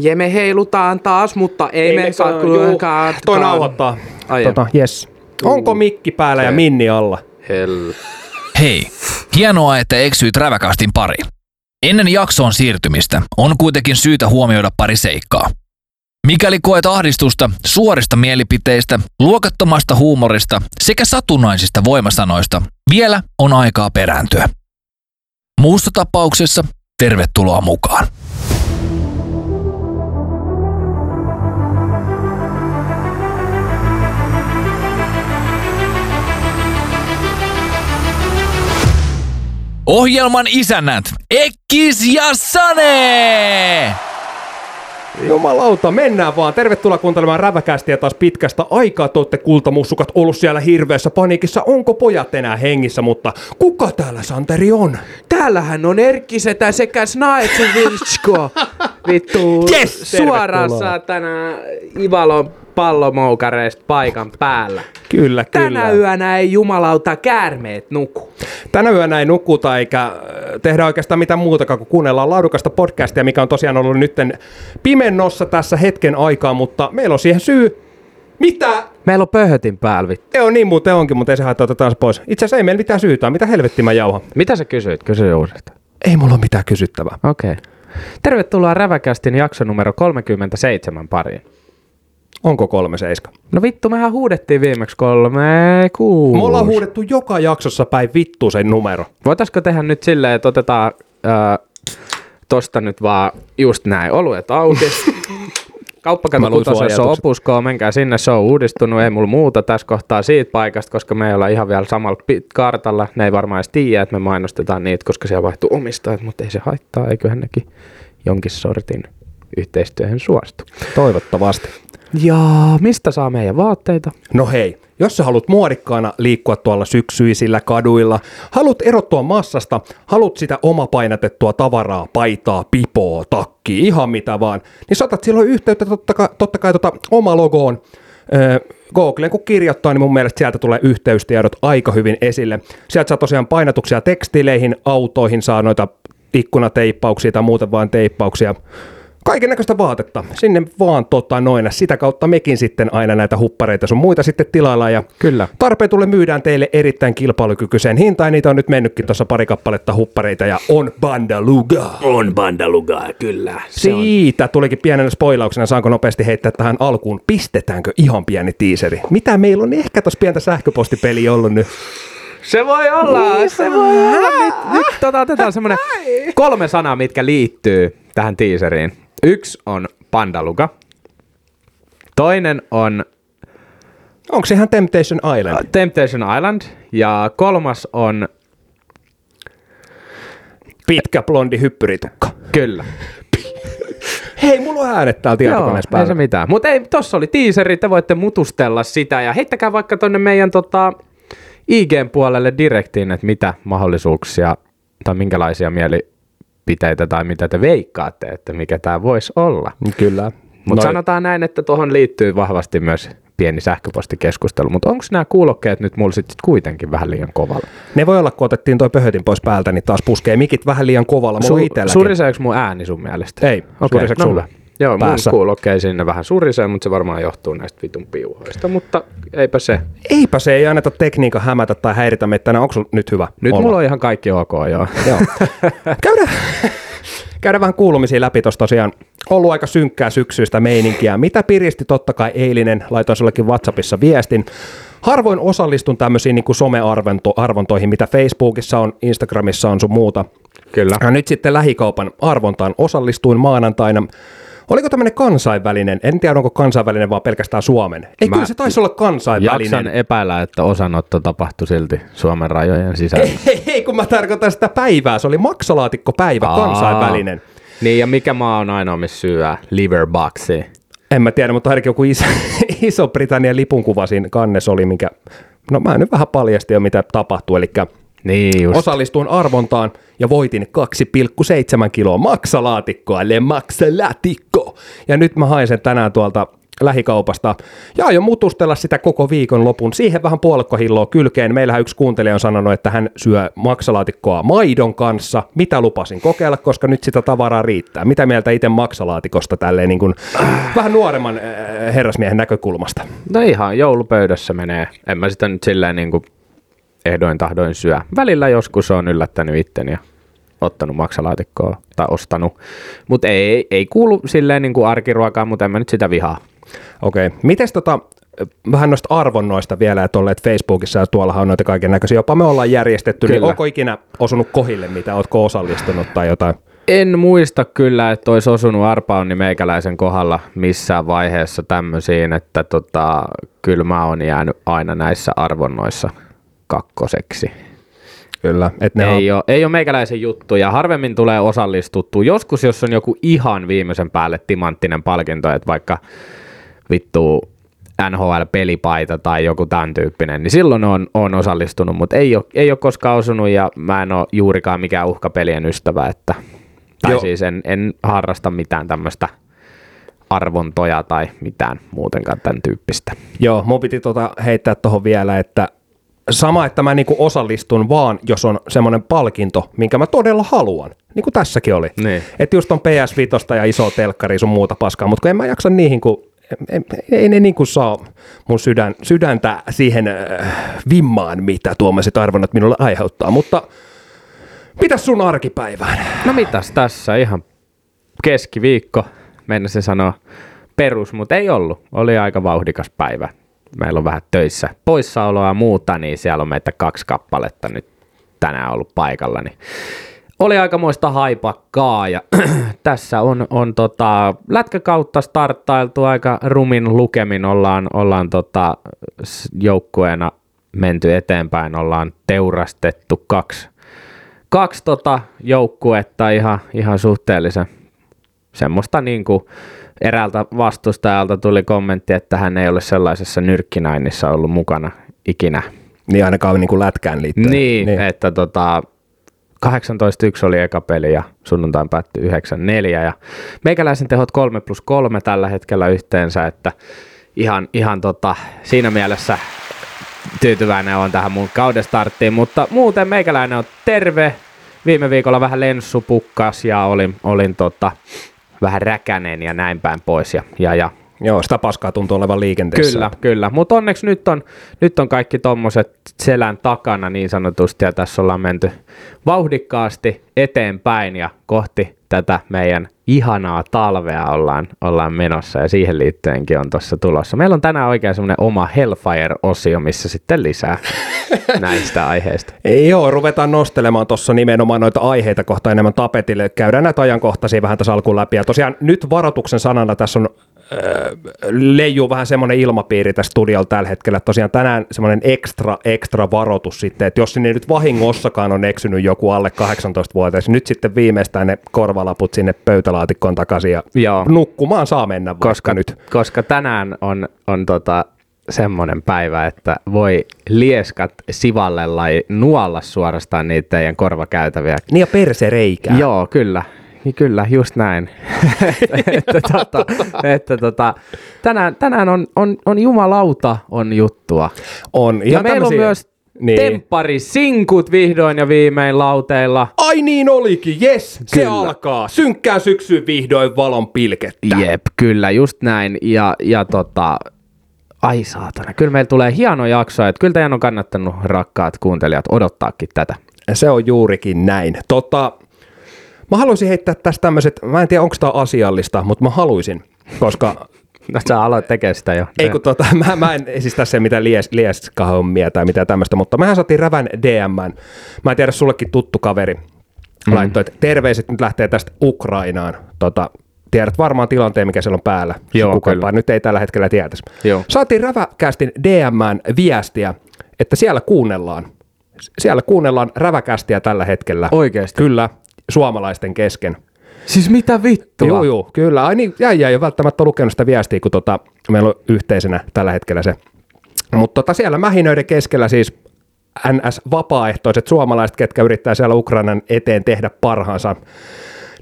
Ja me heilutaan taas, mutta ei, Ei me me saa kuitenkaan. Toi nauhoittaa. Ai Tota, yes. Onko mikki päällä ja Okei. minni alla? Hell. Hei, hienoa, että eksyit Räväkastin pariin. Ennen jaksoon siirtymistä on kuitenkin syytä huomioida pari seikkaa. Mikäli koet ahdistusta suorista mielipiteistä, luokattomasta huumorista sekä satunnaisista voimasanoista, vielä on aikaa perääntyä. Muussa tapauksessa tervetuloa mukaan. Ohjelman isännät Ekkis ja Sane! Jumalauta, mennään vaan. Tervetuloa kuuntelemaan räväkästiä taas pitkästä aikaa. Te olette kultamussukat ollut siellä hirveässä paniikissa. Onko pojat enää hengissä, mutta kuka täällä Santeri on? Täällähän on Erkki Setä sekä Snaetsen Vilchko. Vittu, Yes, suoraan tervetuloa. saatana Ivalon pallomoukareista paikan päällä. Kyllä, kyllä. Tänä yönä ei jumalauta käärmeet nuku. Tänä yönä ei nukuta eikä äh, tehdä oikeastaan mitään muutakaan kuin kuunnellaan laadukasta podcastia, mikä on tosiaan ollut nytten pimennossa tässä hetken aikaa, mutta meillä on siihen syy. Mitä? Meillä on pöhötin päällä, vittu. Joo, niin muuten onkin, mutta ei se haittaa se pois. Itse asiassa ei meillä mitään syytä. Mitä helvettiä mä jauhan? Mitä sä kysyit? Kysy uudestaan. Ei mulla ole mitään kysyttävää. Okei. Okay. Tervetuloa Räväkästin jakso numero 37 pariin. Onko kolme seiska? No vittu, mehän huudettiin viimeksi kolme kuusi. Me ollaan huudettu joka jaksossa päin vittu sen numero. Voitaisko tehdä nyt silleen, että otetaan ää, tosta nyt vaan just näin oluet auki. Kutosessa on opuskoon, menkää sinne, se on uudistunut, ei mulla muuta tässä kohtaa siitä paikasta, koska me ei olla ihan vielä samalla kartalla. Ne ei varmaan edes tiedä, että me mainostetaan niitä, koska siellä vaihtuu omistajat, mutta ei se haittaa, eiköhän nekin jonkin sortin yhteistyöhön suostu. Toivottavasti. Ja mistä saa meidän vaatteita? No hei, jos sä haluat muodikkaana liikkua tuolla syksyisillä kaduilla, haluat erottua massasta, haluat sitä omapainatettua tavaraa, paitaa, pipoa, takki, ihan mitä vaan, niin saatat silloin yhteyttä totta kai, totta kai tota oma logoon. Öö, Googleen kun kirjoittaa, niin mun mielestä sieltä tulee yhteystiedot aika hyvin esille. Sieltä saa tosiaan painatuksia tekstileihin, autoihin, saa noita ikkunateippauksia tai muuten vaan teippauksia. Kaiken näköistä vaatetta. Sinne vaan tota noin. Sitä kautta mekin sitten aina näitä huppareita sun muita sitten tilaillaan. Ja Kyllä. tarpeen tulee myydään teille erittäin kilpailukykyiseen hintaan. Ja niitä on nyt mennytkin tuossa pari kappaletta huppareita ja on bandaluga. On bandalugaa, kyllä. Siitä tulikin pienenä spoilauksena, saanko nopeasti heittää tähän alkuun, pistetäänkö ihan pieni tiiseri? Mitä meillä on ehkä tuossa pientä sähköpostipeliä ollut nyt? Se voi olla, se voi olla. Nyt, nyt tota, otetaan semmonen kolme sanaa, mitkä liittyy tähän teaseriin. Yksi on pandaluga. Toinen on Onko se ihan Temptation Island? Temptation Island. Ja kolmas on, Pitkä blondi hyppyritukka. kyllä. Hei, mulla on äänet täällä tietokoneessa ei se päällä. mitään. Mutta ei, tossa oli teaseri, te voitte mutustella sitä ja heittäkää vaikka tonne meidän tota, IGn puolelle direktiin, että mitä mahdollisuuksia tai minkälaisia mielipiteitä tai mitä te veikkaatte, että mikä tämä voisi olla. Kyllä. Mutta Noi- sanotaan näin, että tuohon liittyy vahvasti myös pieni sähköpostikeskustelu. Mutta onko nämä kuulokkeet nyt mulla sitten kuitenkin vähän liian kovalla? Ne voi olla, kun otettiin toi pöhötin pois päältä, niin taas puskee mikit vähän liian kovalla. Itselläkin. suriseeko mun ääni sun mielestä? Ei, Okei, suriseeko no sulle? Joo, mun Päässä. kuulokkeisiin sinne vähän surisee, mutta se varmaan johtuu näistä vitun piuhoista, mutta eipä se. Eipä se ei anneta tekniikan hämätä tai häiritä meitä tänään. Onko nyt hyvä Nyt olla? mulla on ihan kaikki ok, joo. Joo. Käydään, käydään vähän kuulumisia läpi tuossa tosiaan. Ollut aika synkkää syksyistä meininkiä. Mitä piristi totta kai eilinen, laitoin sullekin WhatsAppissa viestin. Harvoin osallistun tämmöisiin niin somearvontoihin, mitä Facebookissa on, Instagramissa on sun muuta. Kyllä. Ja nyt sitten lähikaupan arvontaan osallistuin maanantaina. Oliko tämmöinen kansainvälinen, en tiedä onko kansainvälinen vaan pelkästään Suomen. Ei, Mä kyllä se taisi olla kansainvälinen. Jaksan epäillä, että osanotto tapahtui silti Suomen rajojen sisällä. Ei, ei, kun mä tarkoitan sitä päivää. Se oli maksalaatikkopäivä, Aa. kansainvälinen. Niin, ja mikä maa on ainoa, missä syödään? Liverboxi. En mä tiedä, mutta ainakin joku iso, Iso-Britannian lipunkuva siinä kannessa oli, minkä... No mä nyt vähän paljastin jo, mitä tapahtui. Eli Niin just. osallistuin arvontaan ja voitin 2,7 kiloa maksalaatikkoa, le maksalaatikko. Ja nyt mä hain sen tänään tuolta lähikaupasta ja aion mutustella sitä koko viikon lopun. Siihen vähän puolekkohilloa kylkeen. Meillähän yksi kuuntelija on sanonut, että hän syö maksalaatikkoa maidon kanssa. Mitä lupasin kokeilla, koska nyt sitä tavaraa riittää. Mitä mieltä itse maksalaatikosta tälleen niin kuin, vähän nuoremman äh, herrasmiehen näkökulmasta? No ihan joulupöydässä menee. En mä sitä nyt silleen niin kuin ehdoin tahdoin syö. Välillä joskus on yllättänyt itteni ja ottanut maksalaatikkoa tai ostanut. Mutta ei, ei kuulu silleen niin kuin arkiruokaan, mutta en mä nyt sitä vihaa. Okei. Okay. Mites tota, vähän noista arvonnoista vielä, että olleet Facebookissa ja tuollahan on noita kaiken näköisiä, jopa me ollaan järjestetty, niin Kyllä. onko ikinä osunut kohille, mitä ootko osallistunut tai jotain? En muista kyllä, että olisi osunut arpaonni meikäläisen kohdalla missään vaiheessa tämmöisiin, että tota, kyllä mä oon jäänyt aina näissä arvonnoissa kakkoseksi. Kyllä. Et ne ei, on, ole, ei ole meikäläisen juttu ja harvemmin tulee osallistuttua. Joskus, jos on joku ihan viimeisen päälle timanttinen palkinto, että vaikka vittu NHL-pelipaita tai joku tämän tyyppinen, niin silloin on, on osallistunut, mutta ei ole, ei ole koskaan osunut ja mä en ole juurikaan mikään uhkapelien ystävä, että, tai Joo. siis en, en harrasta mitään tämmöistä arvontoja tai mitään muutenkaan tämän tyyppistä. Joo, mun piti tota heittää tuohon vielä, että sama, että mä niinku osallistun vaan, jos on semmoinen palkinto, minkä mä todella haluan. Niin kuin tässäkin oli. Niin. Että just on PS5 ja iso telkkari sun muuta paskaa, mutta kun en mä jaksa niihin, kun ei, ei ne niin kuin saa mun sydän, sydäntä siihen äh, vimmaan, mitä tuommoiset arvonnat minulle aiheuttaa. Mutta mitäs sun arkipäivään? No mitäs tässä, ihan keskiviikko, mennä se sanoa perus, mutta ei ollut. Oli aika vauhdikas päivä. Meillä on vähän töissä poissaoloa ja muuta, niin siellä on meitä kaksi kappaletta nyt tänään ollut paikalla. Niin oli aikamoista haipakkaa ja tässä on, on tota, lätkäkautta starttailtu aika rumin lukemin. Ollaan, ollaan tota, joukkueena menty eteenpäin, ollaan teurastettu kaksi kaksi tota joukkuetta ihan, ihan suhteellisen semmoista niin kuin eräältä vastustajalta tuli kommentti, että hän ei ole sellaisessa nyrkkinainissa ollut mukana ikinä. Niin ainakaan niin kuin lätkään liittyen. Niin, niin. että tota, 18-1 oli eka peli ja sunnuntain päättyi 9-4 ja meikäläisen tehot 3 plus 3 tällä hetkellä yhteensä, että ihan, ihan tota, siinä mielessä tyytyväinen on tähän mun kauden starttiin, mutta muuten meikäläinen on terve. Viime viikolla vähän lenssu pukkas ja olin, olin tota, vähän räkänen ja näin päin pois. Ja, ja, ja Joo, sitä paskaa tuntuu olevan liikenteessä. Kyllä, kyllä. Mutta onneksi nyt on, nyt on kaikki tommoset selän takana niin sanotusti ja tässä ollaan menty vauhdikkaasti eteenpäin ja kohti tätä meidän ihanaa talvea ollaan, ollaan menossa ja siihen liittyenkin on tuossa tulossa. Meillä on tänään oikein semmoinen oma Hellfire-osio, missä sitten lisää näistä aiheista. Ei joo, ruvetaan nostelemaan tuossa nimenomaan noita aiheita kohta enemmän tapetille. Käydään näitä ajankohtaisia vähän tässä alkuun läpi. Ja tosiaan nyt varoituksen sanana tässä on leijuu vähän semmoinen ilmapiiri tässä studiolla tällä hetkellä. että Tosiaan tänään semmoinen ekstra, ekstra varoitus sitten, että jos sinne nyt vahingossakaan on eksynyt joku alle 18-vuotias, nyt sitten viimeistään ne korvalaput sinne pöytälaatikkoon takaisin ja Joo. nukkumaan saa mennä vaikka koska, nyt. koska tänään on, on tota semmoinen päivä, että voi lieskat sivallella ja nuolla suorastaan niitä teidän korvakäytäviä. Niin ja persereikää. Joo, kyllä. Niin Kyllä, just näin. että, tota, että tota, tänään, tänään on, on, on jumalauta on juttua. On Ja ihan meillä on myös niin. temppari-sinkut vihdoin ja viimein lauteilla. Ai niin olikin, jes, se alkaa. Synkkää syksyyn vihdoin valon pilkettä. Jep, kyllä, just näin. Ja, ja tota, ai saatana, kyllä meillä tulee hieno jakso, että kyllä teidän on kannattanut rakkaat kuuntelijat odottaakin tätä. Se on juurikin näin. Tota, mä haluaisin heittää tästä tämmöiset, mä en tiedä onko tämä asiallista, mutta mä haluaisin, koska No sä aloit tekemään sitä jo. ei kun tota, mä, mä en esistä se mitä lies, lieskahommia tai mitä tämmöistä, mutta mehän saatiin rävän DM. Mä en tiedä, sullekin tuttu kaveri mm. laittoi, että terveiset nyt lähtee tästä Ukrainaan. Tota, tiedät varmaan tilanteen, mikä siellä on päällä. Joo, Kukapa kyllä. nyt ei tällä hetkellä tietäisi. Joo. Saatiin räväkästin DMään viestiä, että siellä kuunnellaan. Siellä kuunnellaan räväkästiä tällä hetkellä. Oikeesti? Kyllä, suomalaisten kesken. Siis mitä vittua? Joo, joo, kyllä. Ai niin, jäi, jäi jo välttämättä lukenut sitä viestiä, kun tota, meillä on yhteisenä tällä hetkellä se. Mutta tota, siellä mähinöiden keskellä siis NS-vapaaehtoiset suomalaiset, ketkä yrittää siellä Ukrainan eteen tehdä parhaansa,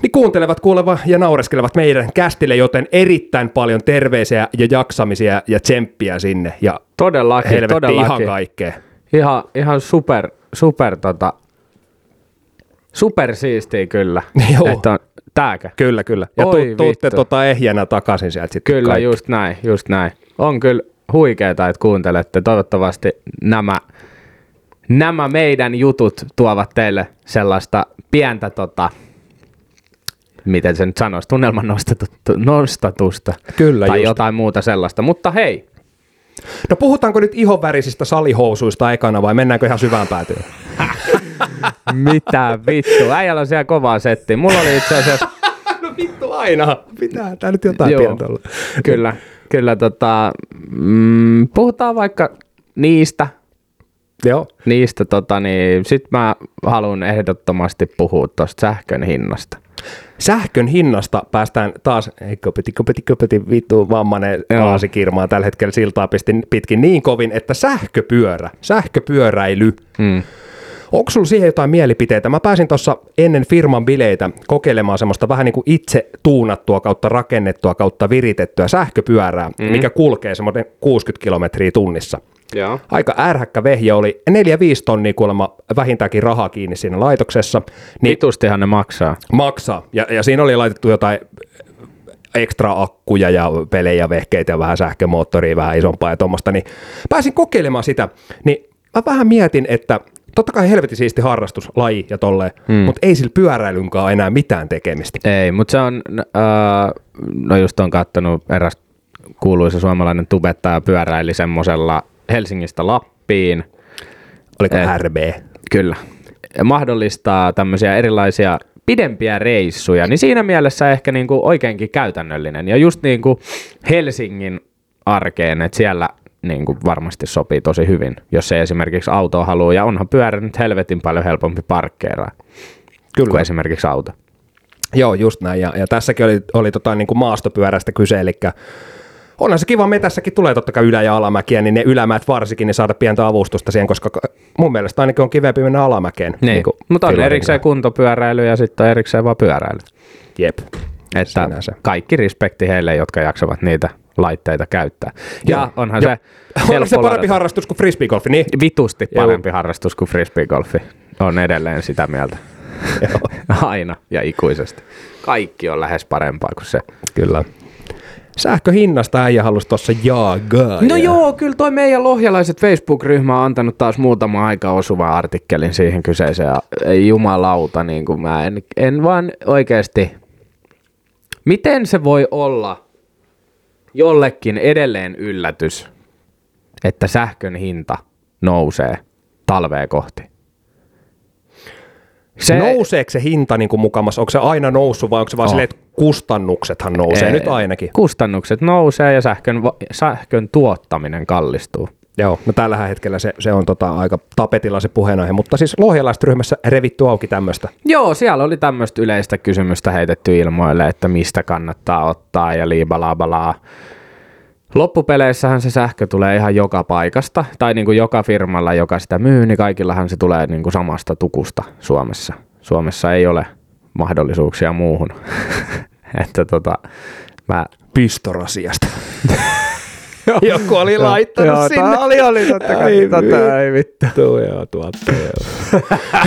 niin kuuntelevat, kuulevat ja naureskelevat meidän kästille, joten erittäin paljon terveisiä ja jaksamisia ja tsemppiä sinne. Ja Todellakin, helvetti todellakin. ihan kaikkea. Ihan, ihan super, super tota, super siistiä kyllä. Joo. Että on, tääkö? Kyllä, kyllä. Ja Oi tu, tuutte tota ehjänä takaisin sieltä sitten Kyllä, kaikki. just näin, just näin. On kyllä huikeeta, että kuuntelette. Toivottavasti nämä, nämä meidän jutut tuovat teille sellaista pientä, tota, miten se nyt sanoisi, tunnelman nostatu- nostatusta. Kyllä, Tai just. jotain muuta sellaista. Mutta hei, No puhutaanko nyt ihonvärisistä salihousuista ekana vai mennäänkö ihan syvään päätyyn? mitä vittu. Äijällä on siellä kovaa settiä. Mulla oli itse asiassa no vittu aina. Pitää tää nyt jotain Joo. pientä olla. Kyllä, kyllä tota, mm, puhutaan vaikka niistä, Joo. niistä tota, niin sit mä haluan ehdottomasti puhua tuosta sähkön hinnasta. Sähkön hinnasta päästään taas, ei kopeti, kopeti, kopeti, vittu vammanen aasikirmaa tällä hetkellä siltaa pistin pitkin niin kovin, että sähköpyörä, sähköpyöräily, Mm. Onko sulla siihen jotain mielipiteitä? Mä pääsin tuossa ennen firman bileitä kokeilemaan semmoista vähän niin kuin itse tuunattua kautta rakennettua kautta viritettyä sähköpyörää, mm. mikä kulkee semmoinen 60 kilometriä tunnissa. Joo. Aika ärhäkkä vehje oli 4-5 tonnia kuulemma vähintäänkin rahaa kiinni siinä laitoksessa. Niin Vitustihan ne maksaa. maksaa. Ja, ja siinä oli laitettu jotain ekstra akkuja ja pelejä, vehkeitä ja vähän sähkömoottoria, vähän isompaa ja tuommoista, niin pääsin kokeilemaan sitä, niin mä vähän mietin, että totta kai helvetin siisti harrastus, laji ja tolleen, hmm. mutta ei sillä pyöräilynkaan enää mitään tekemistä. Ei, mutta se on, äh, no just on kattonut eräs kuuluisa suomalainen tubettaja pyöräili semmosella Helsingistä Lappiin. Oliko Eh. RB? Kyllä. Mahdollistaa tämmöisiä erilaisia pidempiä reissuja, niin siinä mielessä ehkä niinku oikeinkin käytännöllinen. Ja just niinku Helsingin arkeen, että siellä niinku varmasti sopii tosi hyvin, jos se esimerkiksi auto haluaa. Ja onhan pyörä nyt helvetin paljon helpompi parkkeeraa kuin Kyllä. esimerkiksi auto. Joo, just näin. Ja, ja tässäkin oli, oli tota, niin kuin maastopyörästä kyse, eli onhan se kiva, metässäkin tulee totta kai ylä- ja alamäkiä, niin ne ylämäät varsinkin, niin saada pientä avustusta siihen, koska ka- mun mielestä ainakin on kivempi mennä alamäkeen. Niin, kuin mutta on erikseen kuntopyöräily ja sitten on erikseen vaan pyöräily. Jep. Että Sinänsä. kaikki respekti heille, jotka jaksavat niitä laitteita käyttää. Ja Joo. onhan Joo. se Onko se parempi ladata. harrastus kuin frisbeegolfi? Niin. vitusti Joo. parempi harrastus kuin frisbeegolfi. On edelleen sitä mieltä. Aina ja ikuisesti. Kaikki on lähes parempaa kuin se. Kyllä. Sähköhinnasta äijä halusi tuossa jaagaa. No ja- joo, kyllä toi meidän lohjalaiset Facebook-ryhmä on antanut taas muutama aika osuvan artikkelin siihen kyseiseen. Ei jumalauta, niin kuin mä en, en vaan oikeasti... Miten se voi olla jollekin edelleen yllätys, että sähkön hinta nousee talvea kohti? Se... Nouseeko se hinta niin kuin mukamas? Onko se aina noussut vai onko se vaan On. silleen, että kustannuksethan nousee Ei, nyt ainakin? Kustannukset nousee ja sähkön, sähkön tuottaminen kallistuu. Joo, no tällä hetkellä se, se on tota aika tapetilla se puheenaihe, mutta siis lohjalaiset ryhmässä revitty auki tämmöistä. Joo, siellä oli tämmöistä yleistä kysymystä heitetty ilmoille, että mistä kannattaa ottaa ja liibalaabalaa. Loppupeleissähän se sähkö tulee ihan joka paikasta, tai niin kuin joka firmalla, joka sitä myy, niin kaikillahan se tulee niin kuin samasta tukusta Suomessa. Suomessa ei ole mahdollisuuksia muuhun. että tota, mä... Pistorasiasta. Joku oli laittanut Joo, sinne. tää oli, oli, totta kai, Ai totta, ei vittu. Tuo joo, tuottaja. joo.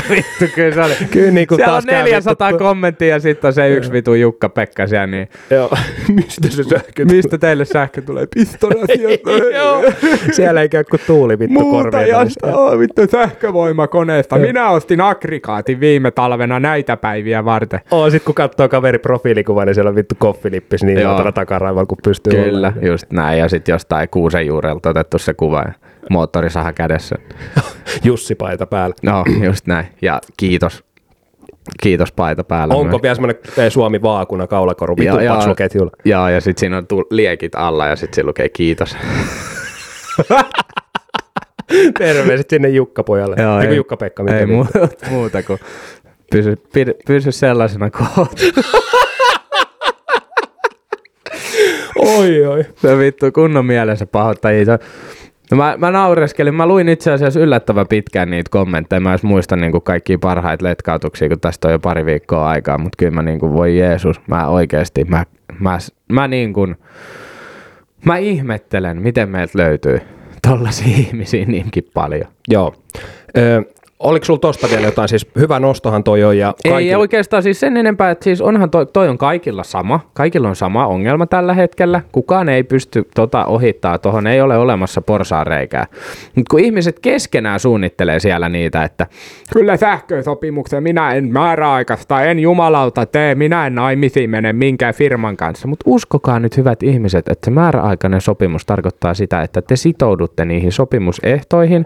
vittu, kyllä se oli. Kyllä niin kuin Siellä taas on käy 400 vittu- kommenttia ja sitten on se yksi vitu Jukka Pekka siellä, niin Joo, mistä se sähkö mistä teille sähkö tulee? Joo. Siellä ei käy kuin tuuli vittu välistä. oh, vittu sähkövoimakoneesta. Minä ostin aggregaatin viime talvena näitä päiviä varten. Oo, sit kun katsoo kaveri profiilikuva, niin siellä on vittu koffilippis niin Joo. takaraivan, kun pystyy Kyllä, olemaan. just näin. Ja sitten jostain kuusen juurelta otettu se kuva ja moottorisaha kädessä. Jussi paita päällä. No, just näin. Ja kiitos. Kiitos paita päällä. Onko myös. vielä semmoinen Suomi vaakuna kaulakoru joo. paksulla ketjulla? Joo, ja sitten siinä on tu- liekit alla ja sitten siinä lukee kiitos. Terveiset sinne Jukka-pojalle. Joo, ei- Jukka-Pekka. Ei muuta, muuta kuin pysy, pid, pysy sellaisena kuin. Oi, oi. Se vittu kunnon mielessä pahoittajia. No mä, mä naureskelin. Mä luin itse asiassa yllättävän pitkään niitä kommentteja. Mä en muista niin kaikkia parhaita letkautuksia, kun tästä on jo pari viikkoa aikaa. Mutta kyllä mä niin kuin, voi Jeesus, mä oikeasti, mä, mä, mä kuin, mä ihmettelen, miten meiltä löytyy tollaisia ihmisiä niinkin paljon. Joo. Ö, Oliko sulla tosta vielä jotain? Siis hyvä nostohan toi on. Ja Ei kaikilla... oikeastaan siis sen enempää, että siis onhan toi, toi on kaikilla sama. Kaikilla on sama ongelma tällä hetkellä. Kukaan ei pysty tota ohittaa, tuohon ei ole olemassa porsaareikää. Mutta kun ihmiset keskenään suunnittelee siellä niitä, että kyllä sähkösopimuksen minä en määräaikaista, en jumalauta tee, minä en naimisiin mene minkään firman kanssa. Mutta uskokaa nyt hyvät ihmiset, että se määräaikainen sopimus tarkoittaa sitä, että te sitoudutte niihin sopimusehtoihin,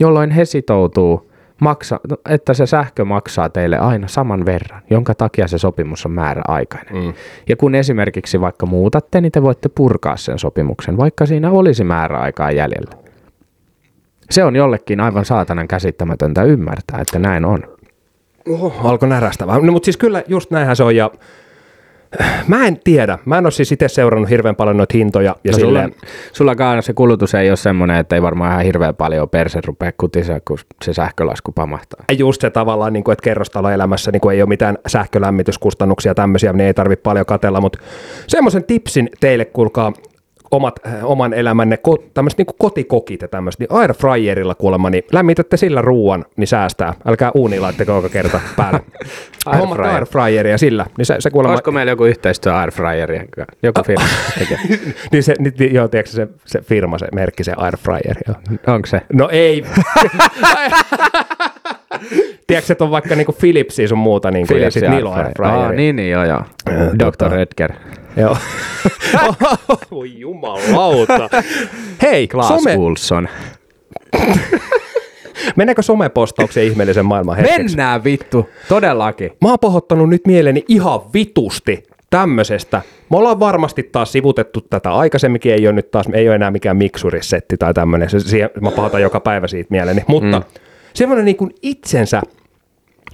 jolloin he sitoutuu maksa, että se sähkö maksaa teille aina saman verran, jonka takia se sopimus on määräaikainen. Mm. Ja kun esimerkiksi vaikka muutatte, niin te voitte purkaa sen sopimuksen, vaikka siinä olisi määräaikaa jäljellä. Se on jollekin aivan saatanan käsittämätöntä ymmärtää, että näin on. Oho, alkoi närästävää. No, mutta siis kyllä just näinhän se on ja Mä en tiedä. Mä en ole siis itse seurannut hirveän paljon noita hintoja. Ja no silleen... sulla, sullakaan se kulutus ei ole semmoinen, että ei varmaan ihan hirveän paljon perse rupea kutisa, kun se sähkölasku pamahtaa. Just se tavallaan, niin kuin, että kerrostaloelämässä niin kuin ei ole mitään sähkölämmityskustannuksia tämmöisiä, niin ei tarvitse paljon katella, mutta semmoisen tipsin teille, kuulkaa, omat, äh, oman elämänne, ko, tämmöiset niin kotikokit ja tämmöiset, niin airfryerilla kuulemma, niin lämmitätte sillä ruuan, niin säästää. Älkää uuni laitteko joka kerta päälle. Hommat airfryeria sillä, niin se, se kuulemma... Olisiko meillä joku yhteistyö airfryerien Joku firma tekee. niin se, niin, joo, tiedätkö se, se firma, se merkki, se airfryer. Onko se? No ei. Tiedätkö, että on vaikka niinku Philipsia sun muuta, niinku, ja sitten Nilo Airfryer. Ah, niin, niin, joo, joo. Dr. Edgar. Joo. Voi jumalauta. Hei, Klaas some... Wilson. Mennäänkö somepostauksen ihmeellisen maailman hetkeksi? Mennään vittu, todellakin. Mä oon pahoittanut nyt mieleni ihan vitusti tämmöisestä. Me ollaan varmasti taas sivutettu tätä aikaisemminkin, ei ole nyt taas, ei ole enää mikään miksurisetti tai tämmöinen. mä pahoitan joka päivä siitä mieleni. Mutta mm. Semmoinen niin kuin itsensä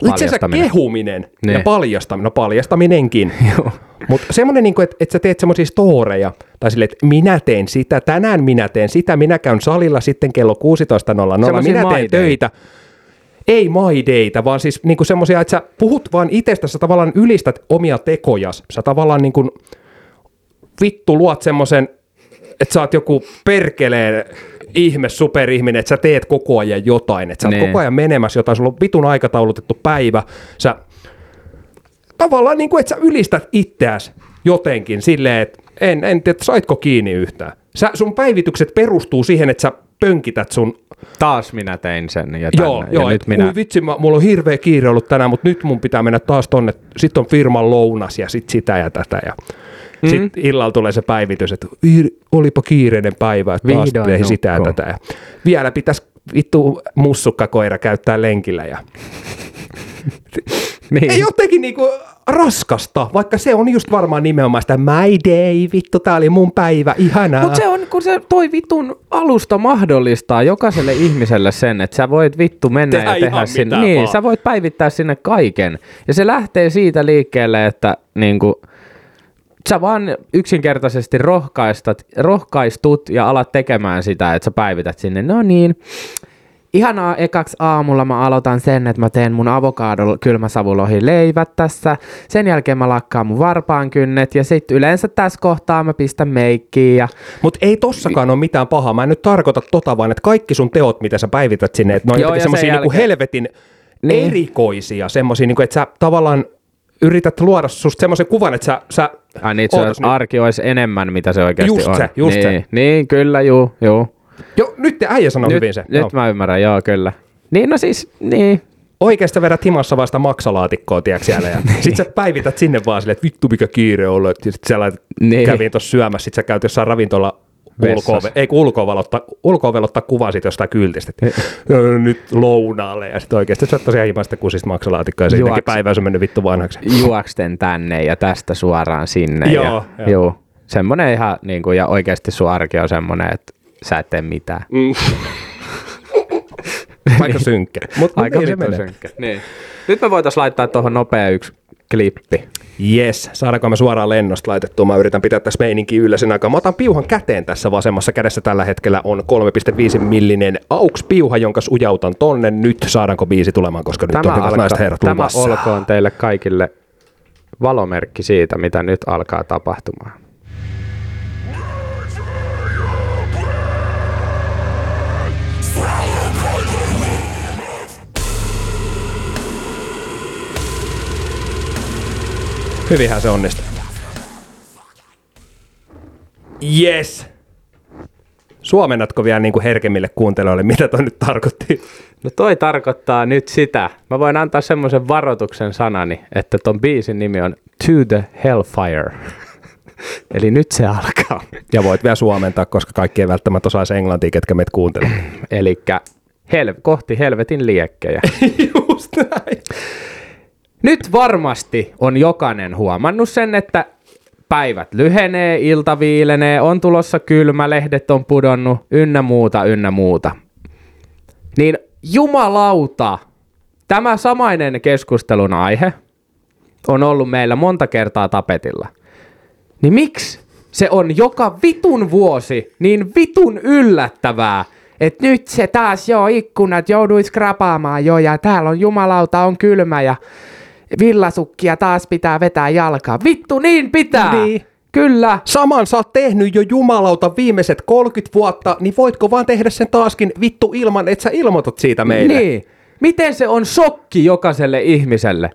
Itsensä kehuminen niin. ja paljastaminen, no paljastaminenkin. Mutta semmoinen, niin että, että sä teet semmoisia storeja, tai silleen, että minä teen sitä, tänään minä teen sitä, minä käyn salilla sitten kello 16.00, minä teen töitä. Ei maideita, vaan siis niinku semmoisia, että sä puhut vaan itsestä, sä tavallaan ylistät omia tekojas. Sä tavallaan niinku vittu luot semmoisen, että sä oot joku perkeleen ihme superihminen, että sä teet koko ajan jotain, että sä oot nee. koko ajan menemässä jotain, sulla on vitun aikataulutettu päivä, sä tavallaan niin kuin, että sä ylistät itseäsi jotenkin silleen, että en, en tiedä, saitko kiinni yhtään. Sä, sun päivitykset perustuu siihen, että sä pönkität sun... Taas minä tein sen ja Joo, tänne, joo ja nyt minä... Ui vitsi, mä, mulla on hirveä kiire ollut tänään, mutta nyt mun pitää mennä taas tonne, sit on firman lounas ja sit sitä ja tätä ja Mm. Sitten illalla tulee se päivitys, että olipa kiireinen päivä, että taas Vihdoin sitä ja tätä. Ja vielä pitäisi vittu mussukkakoira käyttää lenkillä. Ja... niin. Ei jotenkin niinku raskasta, vaikka se on just varmaan nimenomaan sitä my day, vittu, tää oli mun päivä, ihanaa. Mutta se on, kun se toi vitun alusta mahdollistaa jokaiselle ihmiselle sen, että sä voit vittu mennä tehdä ja tehdä sinne. Niin, vaan. sä voit päivittää sinne kaiken. Ja se lähtee siitä liikkeelle, että niinku, sä vaan yksinkertaisesti rohkaistat, rohkaistut ja alat tekemään sitä, että sä päivität sinne, no niin, ihanaa ekaksi aamulla mä aloitan sen, että mä teen mun avokado kylmäsavulohi leivät tässä. Sen jälkeen mä lakkaan mun varpaan kynnet ja sitten yleensä tässä kohtaa mä pistän meikkiä. Ja... Mut ei tossakaan ole mitään pahaa. Mä en nyt tarkoita tota vaan, että kaikki sun teot, mitä sä päivität sinne, että ne on Joo, semmosia niinku jälkeen... helvetin niin. erikoisia, semmosia, niinku, että sä tavallaan yrität luoda susta semmoisen kuvan, että sä... sä Ai niin, se arki olisi enemmän, mitä se oikeasti just on. Se, just niin, se. Niin, kyllä, juu, juu. Jo, nyt te äijä sanoo nyt, hyvin se. Nyt no. mä ymmärrän, joo, kyllä. Niin, no siis, niin. Oikeasta vedät himassa vasta maksalaatikkoa, tiedätkö siellä, ja niin. sit sä päivität sinne vaan silleen, että vittu mikä kiire on ollut, sit sä laitat, niin. kävin tuossa syömässä, sit sä käyt jossain ravintola ulkoa, ei kuvan siitä jostain kyltistä, että nyt lounaalle ja sitten oikeasti sä tosiaan himasta kusista maksalaatikkoa ja siitäkin päivä on mennyt vittu vanhaksi. Juoksten tänne ja tästä suoraan sinne. joo, ja, joo. Juu, semmoinen ihan niin kuin, ja oikeasti sun arki on semmoinen, että sä et tee mitään. Mm. Aika synkkä. Mut, Aika niin se synkkä. Niin. Nyt me voitaisiin laittaa tuohon nopea yksi klippi. Yes, saadaanko me suoraan lennosta laitettua? Mä yritän pitää tässä meininki yllä sen aikaa. Mä otan piuhan käteen tässä vasemmassa kädessä tällä hetkellä on 3,5 millinen auks piuha, jonka ujautan tonne. Nyt saadaanko biisi tulemaan, koska nyt on hyvät naiset herrat tämä luvassa. olkoon teille kaikille valomerkki siitä, mitä nyt alkaa tapahtumaan. Hyvinhän se onnistui. Yes! Suomennatko vielä niin kuin herkemmille kuuntelijoille, mitä toi nyt tarkoitti? No toi tarkoittaa nyt sitä. Mä voin antaa semmoisen varoituksen sanani, että ton biisin nimi on To the Hellfire. Eli nyt se alkaa. Ja voit vielä suomentaa, koska kaikki ei välttämättä osaisi englantia, ketkä meitä kuuntelee. Eli hel- kohti helvetin liekkejä. Just näin. Nyt varmasti on jokainen huomannut sen, että päivät lyhenee, ilta viilenee, on tulossa kylmä, lehdet on pudonnut, ynnä muuta, ynnä muuta. Niin jumalauta, tämä samainen keskustelun aihe on ollut meillä monta kertaa tapetilla. Niin miksi se on joka vitun vuosi niin vitun yllättävää, että nyt se taas joo ikkunat joudui skrapaamaan jo ja täällä on jumalauta on kylmä ja villasukkia taas pitää vetää jalkaa. Vittu niin pitää! Niin. Kyllä. Saman sä oot tehnyt jo jumalauta viimeiset 30 vuotta, niin voitko vaan tehdä sen taaskin vittu ilman, että sä ilmoitat siitä meille? Niin. Miten se on shokki jokaiselle ihmiselle?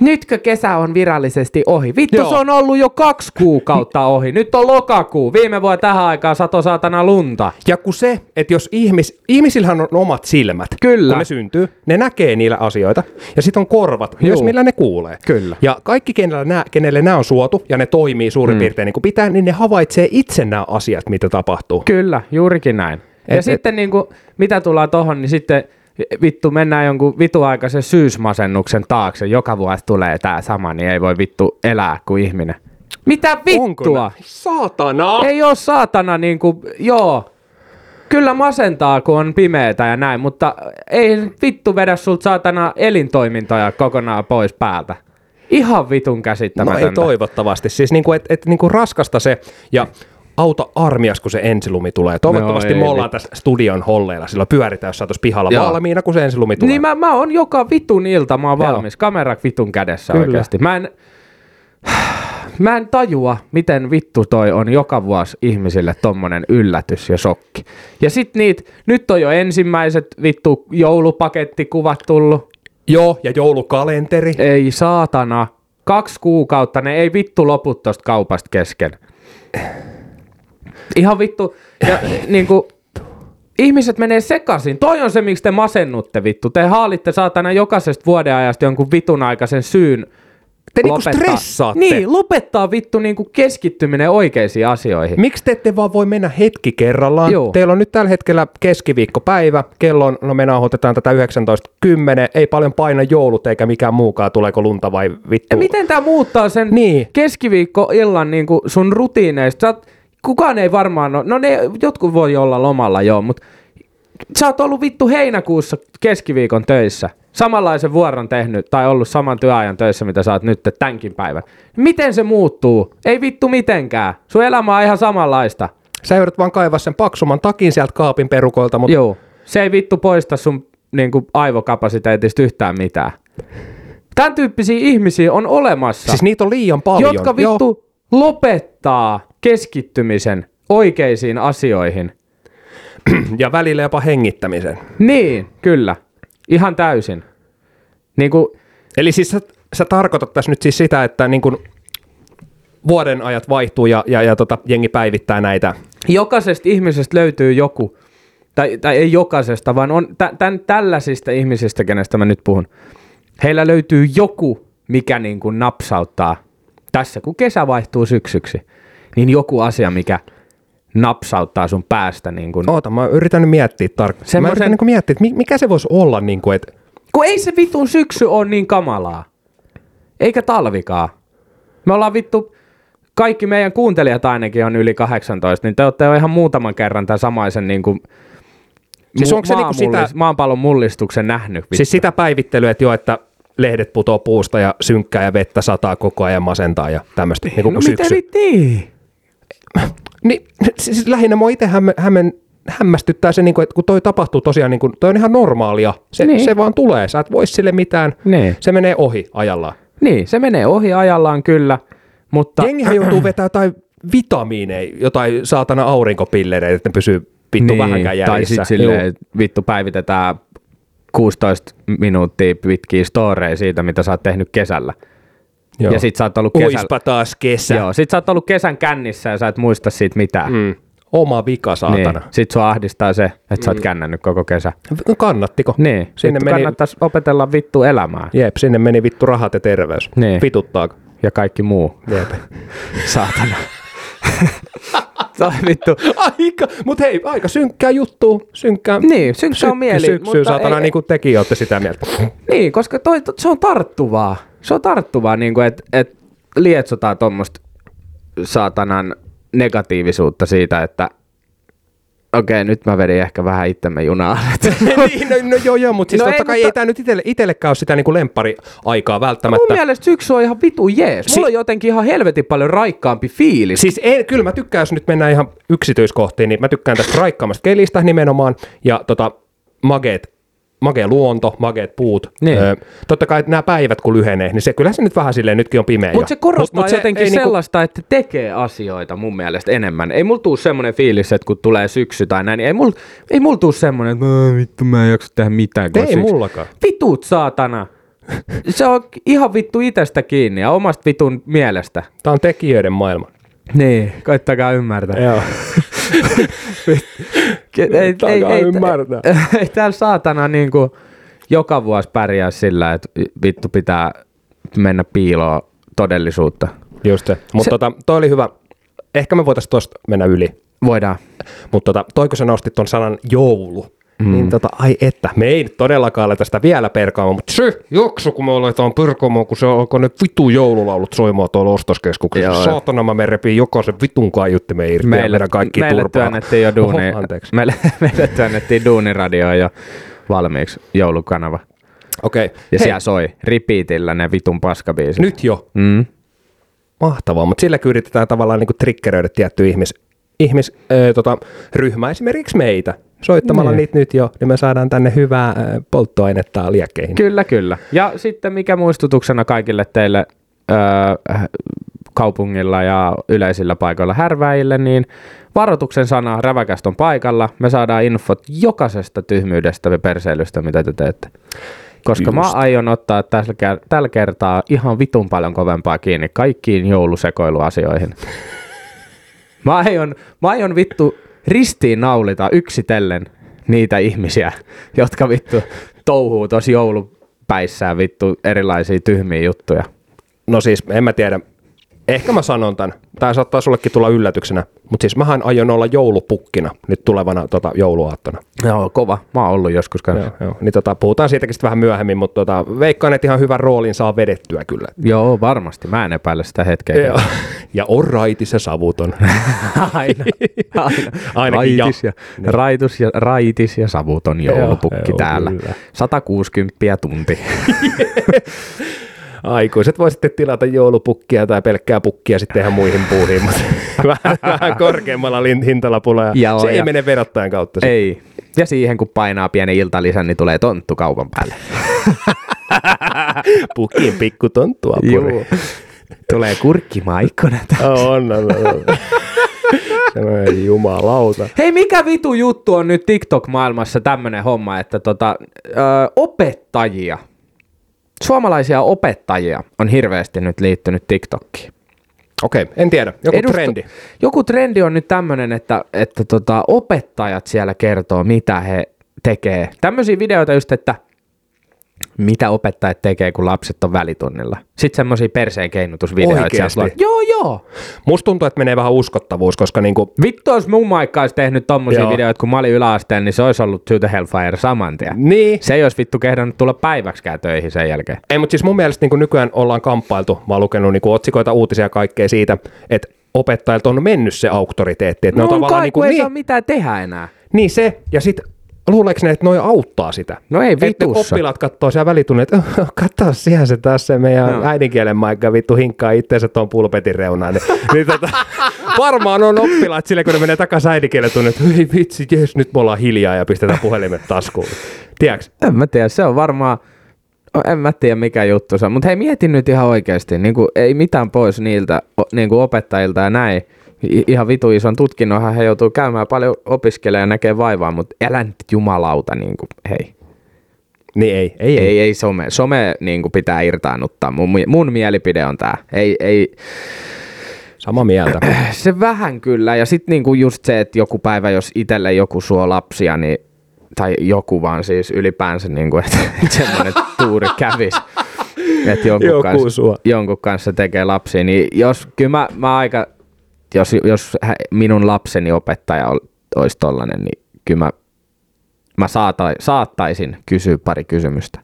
Nytkö kesä on virallisesti ohi? Vittu, Joo. se on ollut jo kaksi kuukautta ohi. Nyt on lokakuu. Viime vuonna tähän aikaan sato saatana lunta. Ja kun se, että jos ihmis, ihmisillähän on omat silmät, Kyllä. kun ne syntyy, ne näkee niillä asioita, ja sitten on korvat, myös Juu. millä ne kuulee. Kyllä. Ja kaikki, kenellä nää, kenelle nämä on suotu, ja ne toimii suurin mm. piirtein niin kuin pitää, niin ne havaitsee itse nämä asiat, mitä tapahtuu. Kyllä, juurikin näin. Ja Et- sitten niin kuin, mitä tullaan tohon, niin sitten vittu mennään jonkun vituaikaisen syysmasennuksen taakse. Joka vuosi tulee tää sama, niin ei voi vittu elää kuin ihminen. Mitä vittua? Saatana! Ei oo saatana niinku, joo. Kyllä masentaa, kun on pimeetä ja näin, mutta ei vittu vedä sulta saatana elintoimintoja kokonaan pois päältä. Ihan vitun No käsittämätöntä. ei toivottavasti. Siis niinku, et, et, niinku raskasta se, ja auta armias, kun se ensilumi tulee. Toivottavasti No me ollaan tässä studion holleilla, silloin pyöritään jossain tuossa pihalla Joo. valmiina, kun se ensilumi tulee. Niin mä, mä oon joka vitun ilta, mä oon Joo. valmis. Kamera vitun kädessä Kyllä. oikeasti. Mä en, mä en tajua, miten vittu toi on joka vuosi ihmisille tommonen yllätys ja shokki. Ja sit niitä, nyt on jo ensimmäiset vittu joulupakettikuvat tullut. Joo, ja joulukalenteri. Ei saatana. Kaksi kuukautta, ne ei vittu lopu tosta kaupasta kesken. Ihan vittu. Ja niinku, ihmiset menee sekaisin. Toi on se, miksi te masennutte vittu. Te haalitte saatana jokaisesta vuodenajasta jonkun vitun aikaisen syyn Te niinku stressaatte. Niin, lopettaa vittu niinku keskittyminen oikeisiin asioihin. Miksi te ette vaan voi mennä hetki kerrallaan? Joo. Teillä on nyt tällä hetkellä keskiviikkopäivä, kello on, no me nauhoitetaan tätä 19.10, ei paljon paina joulut eikä mikään muukaan, tuleeko lunta vai vittu. Ja miten tämä muuttaa sen Niin. keskiviikkoillan niin kuin sun rutiineista? Sä oot, kukaan ei varmaan ole, no ne, jotkut voi olla lomalla joo, mutta sä oot ollut vittu heinäkuussa keskiviikon töissä. Samanlaisen vuoron tehnyt tai ollut saman työajan töissä, mitä sä oot nyt tämänkin päivän. Miten se muuttuu? Ei vittu mitenkään. Sun elämä on ihan samanlaista. Sä joudut vaan kaivaa sen paksumman takin sieltä kaapin perukoilta, mutta Joo. Se ei vittu poista sun niin kuin, aivokapasiteetista yhtään mitään. Tämän tyyppisiä ihmisiä on olemassa. siis niitä on liian paljon. jotka Joo. vittu lopettaa keskittymisen oikeisiin asioihin. Ja välillä jopa hengittämisen. Niin, kyllä. Ihan täysin. Niin kuin, Eli siis sä, sä tarkoitat tässä nyt siis sitä, että niin kun vuoden ajat vaihtuu ja, ja, ja tota, jengi päivittää näitä. jokaisesta ihmisestä löytyy joku, tai, tai ei jokaisesta, vaan on tä, tämän, tällaisista ihmisistä, kenestä mä nyt puhun. Heillä löytyy joku, mikä niin kuin napsauttaa tässä, kun kesä vaihtuu syksyksi, niin joku asia, mikä napsauttaa sun päästä. Niin kuin, Oota, mä yritän nyt miettiä tarkkaan. Mä Semmoisen- yritän niin miettiä, että mi- mikä se voisi olla, niin kuin, että Kun ei se vitun syksy ole niin kamalaa. Eikä talvikaan. Me ollaan vittu, kaikki meidän kuuntelijat ainakin on yli 18, niin te olette jo ihan muutaman kerran tämän samaisen niin kuin, Siis onko se niinku sitä- maanpallon mullistuksen nähnyt. Vittu. siis sitä päivittelyä, että joo, että lehdet putoo puusta ja synkkää ja vettä sataa koko ajan masentaa ja tämmöistä. Niin No miten syksy. niin? Niin, siis lähinnä mua itse hämme, hämmen, hämmästyttää se, niin kuin, että kun toi tapahtuu tosiaan, niin kuin, toi on ihan normaalia. Se, Niin. se vaan tulee, sä et voi sille mitään. Niin. Se menee ohi ajallaan. Niin, se menee ohi ajallaan kyllä, mutta... Jengihän joutuu vetämään jotain vitamiineja, jotain saatana aurinkopillereitä, että ne pysyy vittu niin, vähänkään Tai järjissä. sitten silleen, vittu päivitetään 16 minuuttia pitkiä storeja siitä, mitä sä oot tehnyt kesällä. Joo. Ja sit sä oot ollut kesällä. Oispa taas kesä. Joo, sit sä oot ollut kesän kännissä ja sä et muista siitä mitään. Mm. Oma vika, niin. saatana. Sit sua ahdistaa se, että sä oot kännännyt koko kesä. No Kannattiko? Niin, Sinne meni, kannattaisi opetella vittu elämää jep, sinne meni vittu rahat ja terveys. Niin. Vituttaako? ja kaikki muu. Jep. Saatana. Vittu. Aika, mut hei, aika synkkää juttu, synkkää. Niin, synkkää on mieli, Syksyy, mutta saatana, ei- niin kuin tekin olette sitä mieltä. Niin, koska toi, to- se on tarttuvaa. Se on tarttuvaa, niin että et lietsotaan tuommoista saatanan negatiivisuutta siitä, että okei, nyt mä vedin ehkä vähän itsemme junaan. niin, no, no, joo, joo, mutta siis No no ei, totta kai mutta- ei tämä nyt itelle, itellekään ole sitä niin kuin lemppari-aikaa Mun välttämättä. mielestä syksy on ihan vitu jees. Mulla on jotenkin ihan helvetin paljon raikkaampi fiilis. Siis ei, kyllä mä tykkään, jos nyt mennään ihan yksityiskohtiin, niin mä tykkään tästä raikkaammasta kelistä nimenomaan, ja tota, mageet, magea luonto, mageet puut. Niin. Öö, totta kai nämä päivät kun lyhenee, niin se kyllä se nyt vähän silleen, nytkin on pimeä. Mutta se korostaa mut, mut jotenkin niinku- sellaista, että tekee asioita mun mielestä enemmän. Ei mulla tuu semmoinen fiilis, että kun tulee syksy tai näin, niin ei mulla ei mul tuu semmoinen, että "Ää, vittu mä en jaksa tehdä mitään. Ei syksy." mullakaan. Vitut saatana. Se on ihan vittu itestä kiinni ja omasta vitun mielestä. Tämä on tekijöiden maailma. Niin, koittakaa ymmärtää. Joo. Ei, Koittakaa ymmärtää. ei täällä saatana niin kuin joka vuosi pärjää sillä, että vittu pitää mennä piiloon todellisuutta. Just se. Mutta tota, toi oli hyvä. Ehkä me voitaisiin tuosta mennä yli. Voidaan. Mutta tota, toi kun sä nostit ton sanan joulu, mm. niin tota, ai että, me ei nyt todellakaan aleta sitä vielä perkaamaan, mutta se jakso, kun me aletaan perkaamaan, kun se alkaa ne vitu joululaulut soimaan tuolla ostoskeskuksessa. Joo. Saatana mä me repin jokaisen vitun kaiuttimen irti ja Meille, meidän kaikki meille turpaa. työnnettiin jo duuni, Oho, anteeksi. meille, meille työnnettiin duuniradioon jo valmiiksi joulukanava. Okei, Ja Hei, siellä soi repeatillä ne vitun paskabiisit. nyt jo. Mm. Mahtavaa, mutta silläkin yritetään tavallaan niin triggeröidä tietty ihmis, ihmis äh, tota, ryhmä, esimerkiksi meitä. Soittamalla Niin. niitä nyt jo, niin me saadaan tänne hyvää polttoainetta liekkeihin. Kyllä, kyllä. Ja sitten mikä muistutuksena kaikille teille öö, kaupungilla ja yleisillä paikoilla härväille, niin varoituksen sana räväkästä on paikalla. Me saadaan infot jokaisesta tyhmyydestä ja perseilystä, mitä te teette. Koska Just. mä aion ottaa ker- tällä kertaa ihan vitun paljon kovempaa kiinni kaikkiin joulusekoiluasioihin. Mä aion, mä aion vittu ristiin naulita yksitellen niitä ihmisiä, jotka vittu touhuu tosi joulupäissään vittu erilaisia tyhmiä juttuja. No siis, en mä tiedä. Ehkä mä sanon tämän. Tämä saattaa sullekin tulla yllätyksenä. Mutta siis mähän aion olla joulupukkina nyt tulevana tota, jouluaattona. Joo, kova. Mä oon ollut joskus kanssa. Joo, joo. Niin tota, puhutaan siitäkin sitten vähän myöhemmin, mutta tota, veikkaan, että ihan hyvän roolin saa vedettyä kyllä. Joo, varmasti. Mä en epäile sitä hetkeä. Joo. Ja on raitis ja savuton. Aina. Aina. Ainakin ja. raitis ja, raitus ja, raitis ja savuton joulupukki joo, täällä. kyllä. 160 tunti. Aikuiset voi sitten tilata joulupukkia tai pelkkää pukkia sitten ihan muihin puuhiin, mutta vähän, vähän korkeammalla hintalapulla ja Joo, se ei ja- mene verottajan kautta. se. Ei. Ja siihen kun painaa pieni iltalisän, niin tulee tonttu kaupan päälle. Pukin pikku tonttua. Tulee kurkkimaikkona. On, on, on. on. Semmoinen jumalauta. Hei, mikä vitu juttu on nyt TikTok-maailmassa tämmönen homma, että tota, ö, opettajia, suomalaisia opettajia on hirveästi nyt liittynyt TikTokkiin. Okei, en tiedä. Joku Edusta- trendi. Joku trendi on nyt tämmönen, että, että tota, opettajat siellä kertoo, mitä he tekee. Tämmöisiä videoita just, että mitä opettajat tekee, kun lapset on välitunnilla. Sitten semmoisia perseen keinutusvideoita. Joo, joo. Musta tuntuu, että menee vähän uskottavuus, koska niinku, Vittu, jos mun maikka olisi tehnyt tommosia Joo. videoita, kun mä olin yläasteen, niin se olisi ollut the Hellfire saman tien. niin, Se ei olisi vittu kehdannut tulla päiväksikään töihin sen jälkeen. Ei, mutta siis mun mielestä niin nykyään ollaan kamppailtu, mä oon lukenut niin otsikoita, uutisia ja kaikkea siitä, että opettajilta on mennyt se auktoriteetti. Että ne No on on kai, niin, kun ei niin, saa mitään tehdä enää. niin se, ja sitten luuleeko ne, että noi auttaa sitä? No ei Että vitussa. oppilaat katsoo siellä välitunnit, että katso siellä se tässä meidän No. äidinkielen maikka vittu hinkkaa itseensä tuon pulpetin reunaan. Niin, niin tota, varmaan on oppilaat sille, kun ne menee takaisin äidinkielen tunnit, että hei vitsi, jes, nyt me ollaan hiljaa ja pistetään puhelimet taskuun. Tiedätkö? En mä tiedä, se on varmaan, no, en mä tiedä mikä juttu se on, mutta hei mieti nyt ihan oikeasti, niin kuin, ei mitään pois niiltä niin kuin opettajilta ja näin. Ihan vitu ison tutkinnonhan he joutuu käymään paljon opiskelemaan ja näkee vaivaa, mutta älä nyt jumalauta, niin kuin, hei. Niin ei, ei, ei. Ei, ei some. Some niin kuin pitää irtaannuttaa. Mun, mun mielipide on tää. Ei, ei, Sama mieltä. se vähän kyllä. Ja sitten niinku just se, että joku päivä, jos itselle joku suo lapsia, niin, tai joku vaan siis ylipäänsä, niinku, että semmoinen tuuri kävisi. Että jonkun, Joku kanssa, suo. jonkun kanssa tekee lapsia, niin jos, kyllä mä, mä aika, jos, jos minun lapseni opettaja ol- olisi tollanen, niin kyllä mä, mä saata, saattaisin kysyä pari kysymystä.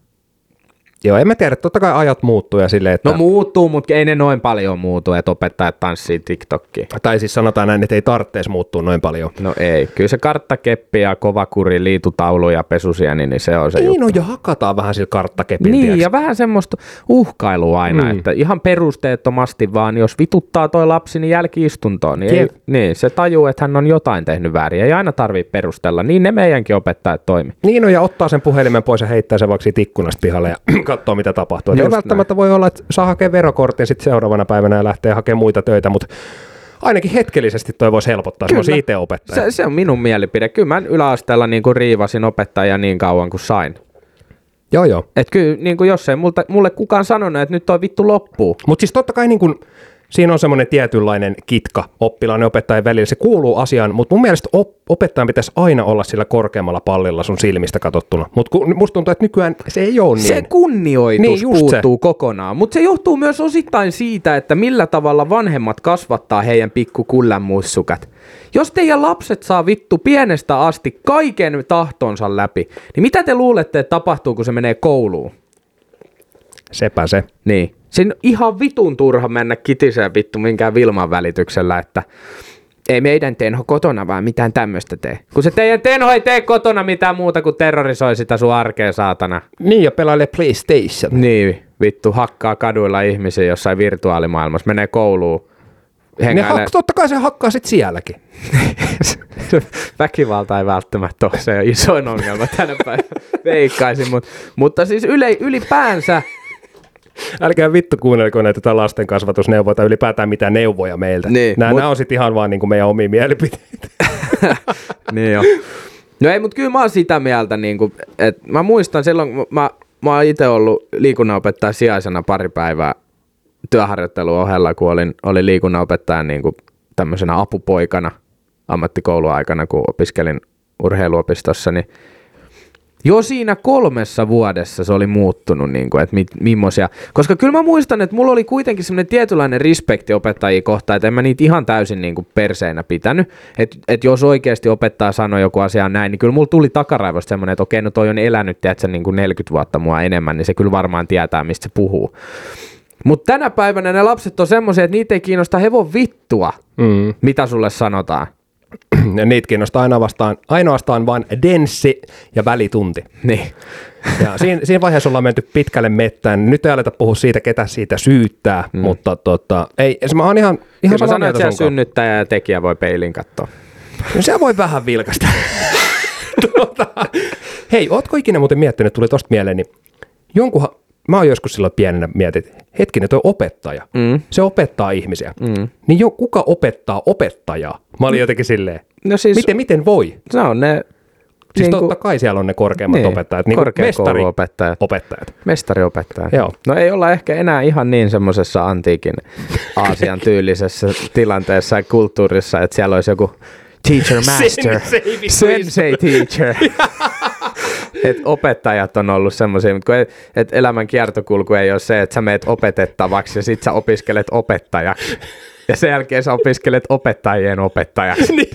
Joo, en mä tiedä, totta kai ajat muuttuu ja silleen, että... No muuttuu, mutta ei ne noin paljon muutu, että opettajat tanssii TikTokia. tai siis sanotaan näin, että ei tarvitse muuttua noin paljon. No ei, kyllä se karttakeppi ja kovakuri, liitutaulu ja pesusieni, niin se on se Niin juttu. on, ja hakataan vähän sillä karttakepillä. Niin, tiedätkö? ja vähän semmoista uhkailua aina, Mm. että ihan perusteettomasti vaan, jos vituttaa toi lapsi, niin jälkiistuntoon, niin, ei, niin se tajuu, että hän on jotain tehnyt väärin, ei aina tarvii perustella, niin ne meidänkin opettajat toimi. Niin on, ja ottaa sen puhelimen pois ja heittää sen vaikka ikkunasta pihalle ja katsoo, mitä tapahtuu. Et Ei välttämättä voi olla, että saa hakea verokortin sitten seuraavana päivänä ja lähtee hakemaan muita töitä, mutta ainakin hetkellisesti toi voisi helpottaa. Se Kyllä. voisi itse opettaja. Se, se on minun mielipide. Kyllä mä yläasteella niin kuin riivasin opettajia niin kauan kuin sain. Joo, joo. Et kyllä, niin kuin jos ei multa, mulle kukaan sanonut, että nyt toi vittu loppuu. Mutta siis totta kai niin kun, siinä on semmoinen tietynlainen kitka oppilaan ja opettajan välillä. Se kuuluu asiaan, mutta mun mielestä op- opettajan pitäisi aina olla sillä korkeammalla pallilla sun silmistä katsottuna. Mutta musta tuntuu, että nykyään se ei ole niin. Se kunnioitus Niin, puuttuu se. kokonaan, mutta se johtuu myös osittain siitä, että millä tavalla vanhemmat kasvattaa heidän pikku kullanmussukat. Jos teidän lapset saa vittu pienestä asti kaiken tahtonsa läpi, niin mitä te luulette, että tapahtuu, kun se menee kouluun? Sepä se. Niin. On ihan vitun turha mennä kitiseen vittu minkään Vilman välityksellä, että ei meidän Tenho kotona vaan mitään tämmöistä tee. Kun se teidän Tenho ei tee kotona mitään muuta kuin terrorisoi sitä sun arkea, saatana. Niin, ja pelailee PlayStation. Niin, vittu hakkaa kaduilla ihmisiä jossain virtuaalimaailmassa, menee kouluun. Ne Hengailee. hak- totta kai se hakkaa sit sielläkin. Väkivalta ei välttämättä ole se isoin ongelma tänä päivänä, veikkaisin, mut, mutta siis yle, ylipäänsä, Älkää vittu kuunnelko näitä tätä lasten kasvatusneuvoja tai ylipäätään mitään neuvoja meiltä. Niin, nämä, mut- nämä on sitten ihan vaan niin kuin meidän omia mielipiteitä. niin jo. No ei, mutta kyllä mä oon sitä mieltä, niin kuin, että mä muistan silloin, kun mä, mä oon itse ollut liikunnanopettaja sijaisena pari päivää työharjoittelun ohella, kun olin, olin liikunnanopettajan niin kuin tämmöisenä apupoikana ammattikouluaikana, kun opiskelin urheiluopistossa, niin jo siinä kolmessa vuodessa se oli muuttunut, niin kuin, että mit, millaisia. Koska kyllä mä muistan, että mulla oli kuitenkin semmoinen tietynlainen respekti opettajia kohtaan, että en mä niitä ihan täysin niin kuin perseinä pitänyt. Että et jos oikeasti opettaja sanoi joku asia näin, niin kyllä mulla tuli takaraivosta semmoinen, että okei, no toi on elänyt, tiedätkö, niin kuin 40 vuotta mua enemmän, niin se kyllä varmaan tietää, mistä se puhuu. Mutta tänä päivänä ne lapset on semmoisia, että niitä ei kiinnosta hevon vittua, Mm. mitä sulle sanotaan. Ja niitä kiinnostaa aina vastaan, ainoastaan vain denssi ja välitunti. Niin. Ja siinä, siinä vaiheessa ollaan menty pitkälle mettään. Nyt ei aleta puhua siitä, ketä siitä syyttää, mm. mutta tota, ei, se mä oon ihan, ihan mä samaa sanoin, että synnyttäjä ja tekijä voi peilin katsoa. No se voi vähän vilkasta. tota, hei, ootko ikinä muuten miettinyt, tuli tosta mieleen, niin jonkunhan, mä oon joskus silloin pienenä mietit, hetkinen, toi opettaja, Mm. se opettaa ihmisiä. Mm. Niin jo, kuka opettaa opettajaa? Mä olin jotenkin silleen, No siis, miten, miten voi? se on ne Siis niinku- totta kai siellä on ne korkeammat niin, opettajat, niin kuin korkeakouluopettajat. opettajat. Mestariopettajat. Joo. No ei olla ehkä enää ihan niin semmoisessa antiikin Aasian tyylisessä tilanteessa ja kulttuurissa, että siellä olisi joku teacher master, Sensei, sensei teacher. et opettajat on ollut semmoisia, mutta kun et, elämän kiertokulku ei ole se, että sä meet opetettavaksi ja sit sä opiskelet opettajaksi. Ja sen jälkeen sä opiskelet opettajien opettajaksi. niin,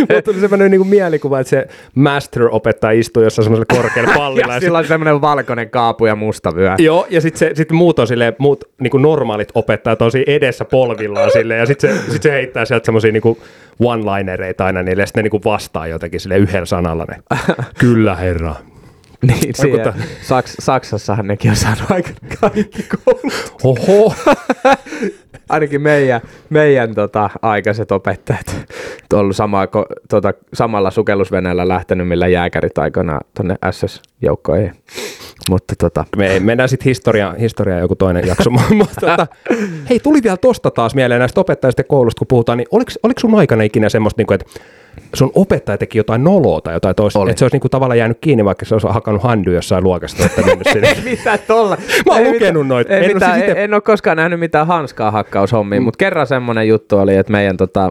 mutta tuli semmoinen niin mielikuva, että se master-opettaja istuu jossain semmoisella korkealla pallilla. ja ja sillä on semmoinen valkoinen kaapu ja musta vyö. Joo, ja sitten sit muut on silleen, muut niin normaalit opettajat on siinä edessä polvillaan silleen, ja sitten se, sit se heittää sieltä semmoisia niin one-linereita aina niille, ja sitten ne niin vastaa jotenkin sille yhdellä sanalla. Ne. Kyllä, herra. Niin, ta- Saks, Saksassahan nekin on saanut aika kaikki koulut. Oho. Ainakin meidän, meidän tota, aikaiset opettajat on ollut sama, ko, tota, samalla sukellusveneellä lähtenyt, millä jääkärit aikoinaan tuonne SS-joukkoihin. Mutta tota, Me mennään sitten historia, historia joku toinen jakso. Mutta tota, hei, tuli vielä tosta taas mieleen näistä opettajista ja koulusta, kun puhutaan, niin oliko, oliko sun aikana ikinä semmoista, niin kuin, että sun opettaja teki jotain noloa tai jotain toista, että se olisi niin kuin, tavallaan jäänyt kiinni, vaikka se olisi hakannut handy jossain luokasta, että ei mitään tolla. Mä oon Ei lukenut mitään- noita. Ei En oo mitään, siis en, ite- en ole koskaan nähnyt mitään hanskaa hakkaushommia, mm. mutta kerran semmoinen juttu oli, että meidän tota,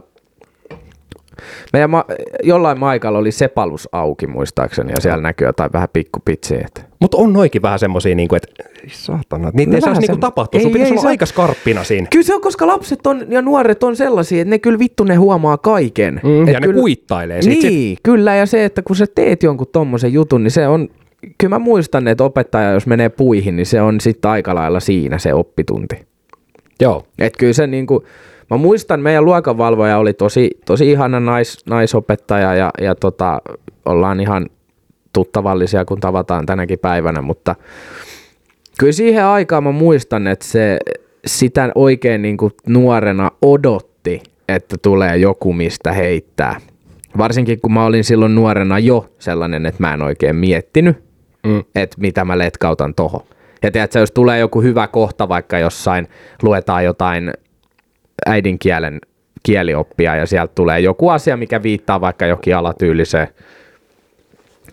meidän ma- jollain maikalla oli sepalus auki muistaakseni ja siellä näkyy jotain vähän pikkupitsiä. Että Mutta on noikin vähän semmosia, niin kuin, että saatana, niitä No ei saisi niin sem- tapahtua. Sun ei- pitäisi ei olla se- aika skarppina siinä. Kyllä se on, koska lapset on ja nuoret on sellaisia, että ne kyllä vittu ne huomaa kaiken. Mm, Et ja ne kyllä, kuittailee siitä. Niin, kyllä ja se, että kun sä teet jonkun tommosen jutun, niin se on, kyllä mä muistan, että opettaja jos menee puihin, niin se on sitten aika lailla siinä se oppitunti. Joo. Et kyllä se niinku, mä muistan, meidän luokanvalvoja oli tosi, tosi ihana nais, naisopettaja ja, ja tota, ollaan ihan tuttavallisia, kun tavataan tänäkin päivänä, mutta kyllä siihen aikaan mä muistan, että se sitä oikein niinku nuorena odotti, että tulee joku, mistä heittää. Varsinkin kun mä olin silloin nuorena jo sellainen, että mä en oikein miettinyt, Mm. että mitä mä letkautan toho. Ja tiedätkö, jos tulee joku hyvä kohta, vaikka jossain luetaan jotain äidinkielen kielioppia ja sieltä tulee joku asia, mikä viittaa vaikka jokin alatyyliseen.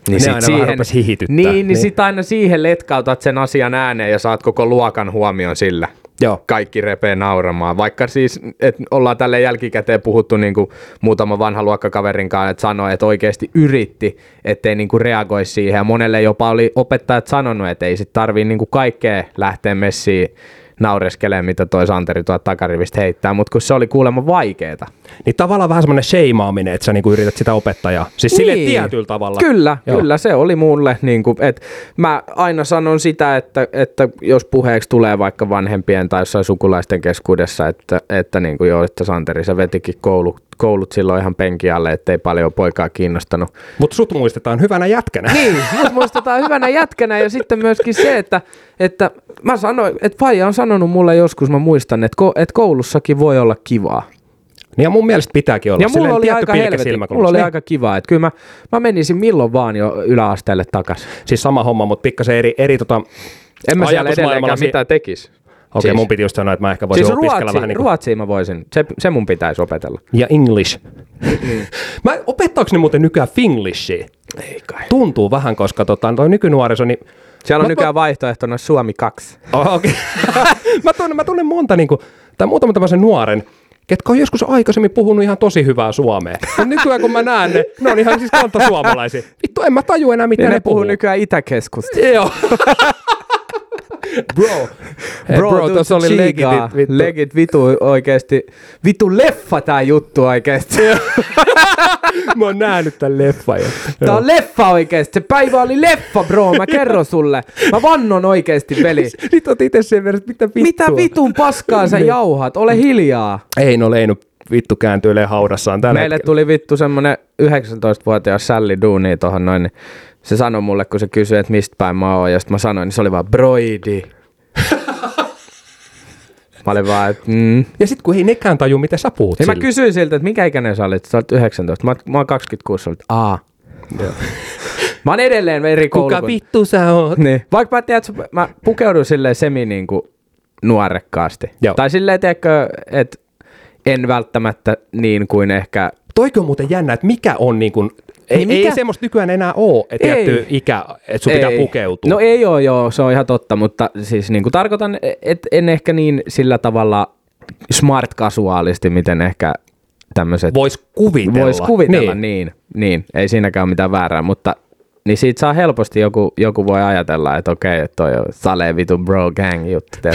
Ne aina vähän rupes hihityttää. Niin, niin, Niin. sit aina siihen letkautat sen asian ääneen ja saat koko luokan huomion sillä. Joo. Kaikki repee nauramaan. Vaikka siis, että ollaan tälle jälkikäteen puhuttu niin kuin muutama vanha luokkakaverin kanssa, että sanoi, että oikeasti yritti, ettei niin kuin reagoi siihen. Ja monelle jopa oli opettajat sanonut, että ei sit tarvii niin kuin kaikkea lähteä messiin naureskelemaan, mitä toi Santeri tuolta takarivistä heittää, mutta kun se oli kuulemma vaikeeta. Niin tavallaan vähän semmoinen sheimaaminen, että sä niinku yrität sitä opettajaa. Siis sille tietyllä tavalla. Kyllä, Joo. kyllä se oli mulle, niin kuin, että mä aina sanon sitä, että, että jos puheeksi tulee vaikka vanhempien tai jossain sukulaisten keskuudessa, että, että niin kuin joo, että Santeri se vetikin koulu, koulut silloin ihan penki alle, ettei paljon poikaa kiinnostanut. Mutta sut muistetaan hyvänä jätkänä. Niin, mut muistetaan hyvänä jätkänä ja sitten myöskin se, että, että mä sanoin, että Faija on sanonut mulle joskus, mä muistan, että, ko, että koulussakin voi olla kivaa. Niin ja mun mielestä pitääkin olla. Ja mulla oli tietty aika helvetin, mulla oli Niin. aika kiva, että kyllä mä, mä menisin milloin vaan jo yläasteelle takaisin. Siis sama homma, mutta pikkasen eri, eri tota... En mä siellä edelleenkään si- mitään tekisi. Okei, Siis- mun piti just sanoa, että mä ehkä voisin Siis opiskella ruotsi, vähän niin kuin... ruotsia mä voisin, se, se mun pitäisi opetella. Ja English. mä, opettaako ne muuten nykyään Finglishia? Ei kai. Tuntuu vähän, koska tota, toi nykynuoriso, niin... Siellä on Mä- nykyään vaihtoehtona Suomi 2. Oh, okay. mä, tunnen, mä tunnen monta, niin kuin, tai muutaman tämmöisen nuoren, ketkä on joskus aikaisemmin puhunut ihan tosi hyvää suomea. Ja nykyään kun mä näen ne, ne on ihan siis kanta suomalaisia. Vittu, en mä taju enää, mitä Ja ne, ne puhuu puhuu. nykyään Itäkeskusta. Joo. bro. Hey, bro, tuu tuossa oli legitit. Vittu. Legit vitu oikeesti. Vitu leffa tää juttu oikeesti. mä oon nähnyt tän leffan. jo. Tää on leffa oikeesti. Se päivä oli leffa, bro. Mä kerron sulle. Mä vannon oikeesti, veli. Nyt oot itse sen verran, mitä vittua. Mitä vitun paskaa sä jauhat? Ole hiljaa. Ei no Leinu vittu kääntyilee haudassaan tällä Meille hetkellä. tuli vittu semmonen 19-vuotias Sally Duuni tohon noin, niin se sanoi mulle, kun se kysyi, että mistä päin mä oon, ja sitten mä sanoin, niin se oli vaan broidi. mä olin vaan, että mm. Ja sit kun ei nekään taju, mitä sä puhut Ja mä sille. kysyin siltä, että mikä ikäinen sä olit? Sä olit 19. Mä, mä oon 26, sä olit aa. mä oon edelleen eri koulu. Kuka vittu sä oot? Niin. Vaikka mä tiedän, että mä pukeudun silleen semi niin kuin nuorekkaasti. Joo. Tai silleen, tiedätkö, että en välttämättä niin kuin ehkä Toikin on muuten jännä, että mikä on niin kuin, ei, Niin ei mikä- semmoista nykyään enää ole, että Ei. tietty ikä, että sun pitää Ei. pukeutua. No ei ole, joo, se on ihan totta, mutta siis niin kuin tarkoitan, että en ehkä niin sillä tavalla smart kasuaalisti, miten ehkä tämmöiset Vois kuvitella. vois kuvitella, niin. niin, niin, ei siinäkään ole mitään väärää, mutta niin siitä saa helposti joku, joku voi ajatella, että okei, että toi on sale vitu bro gang juttu.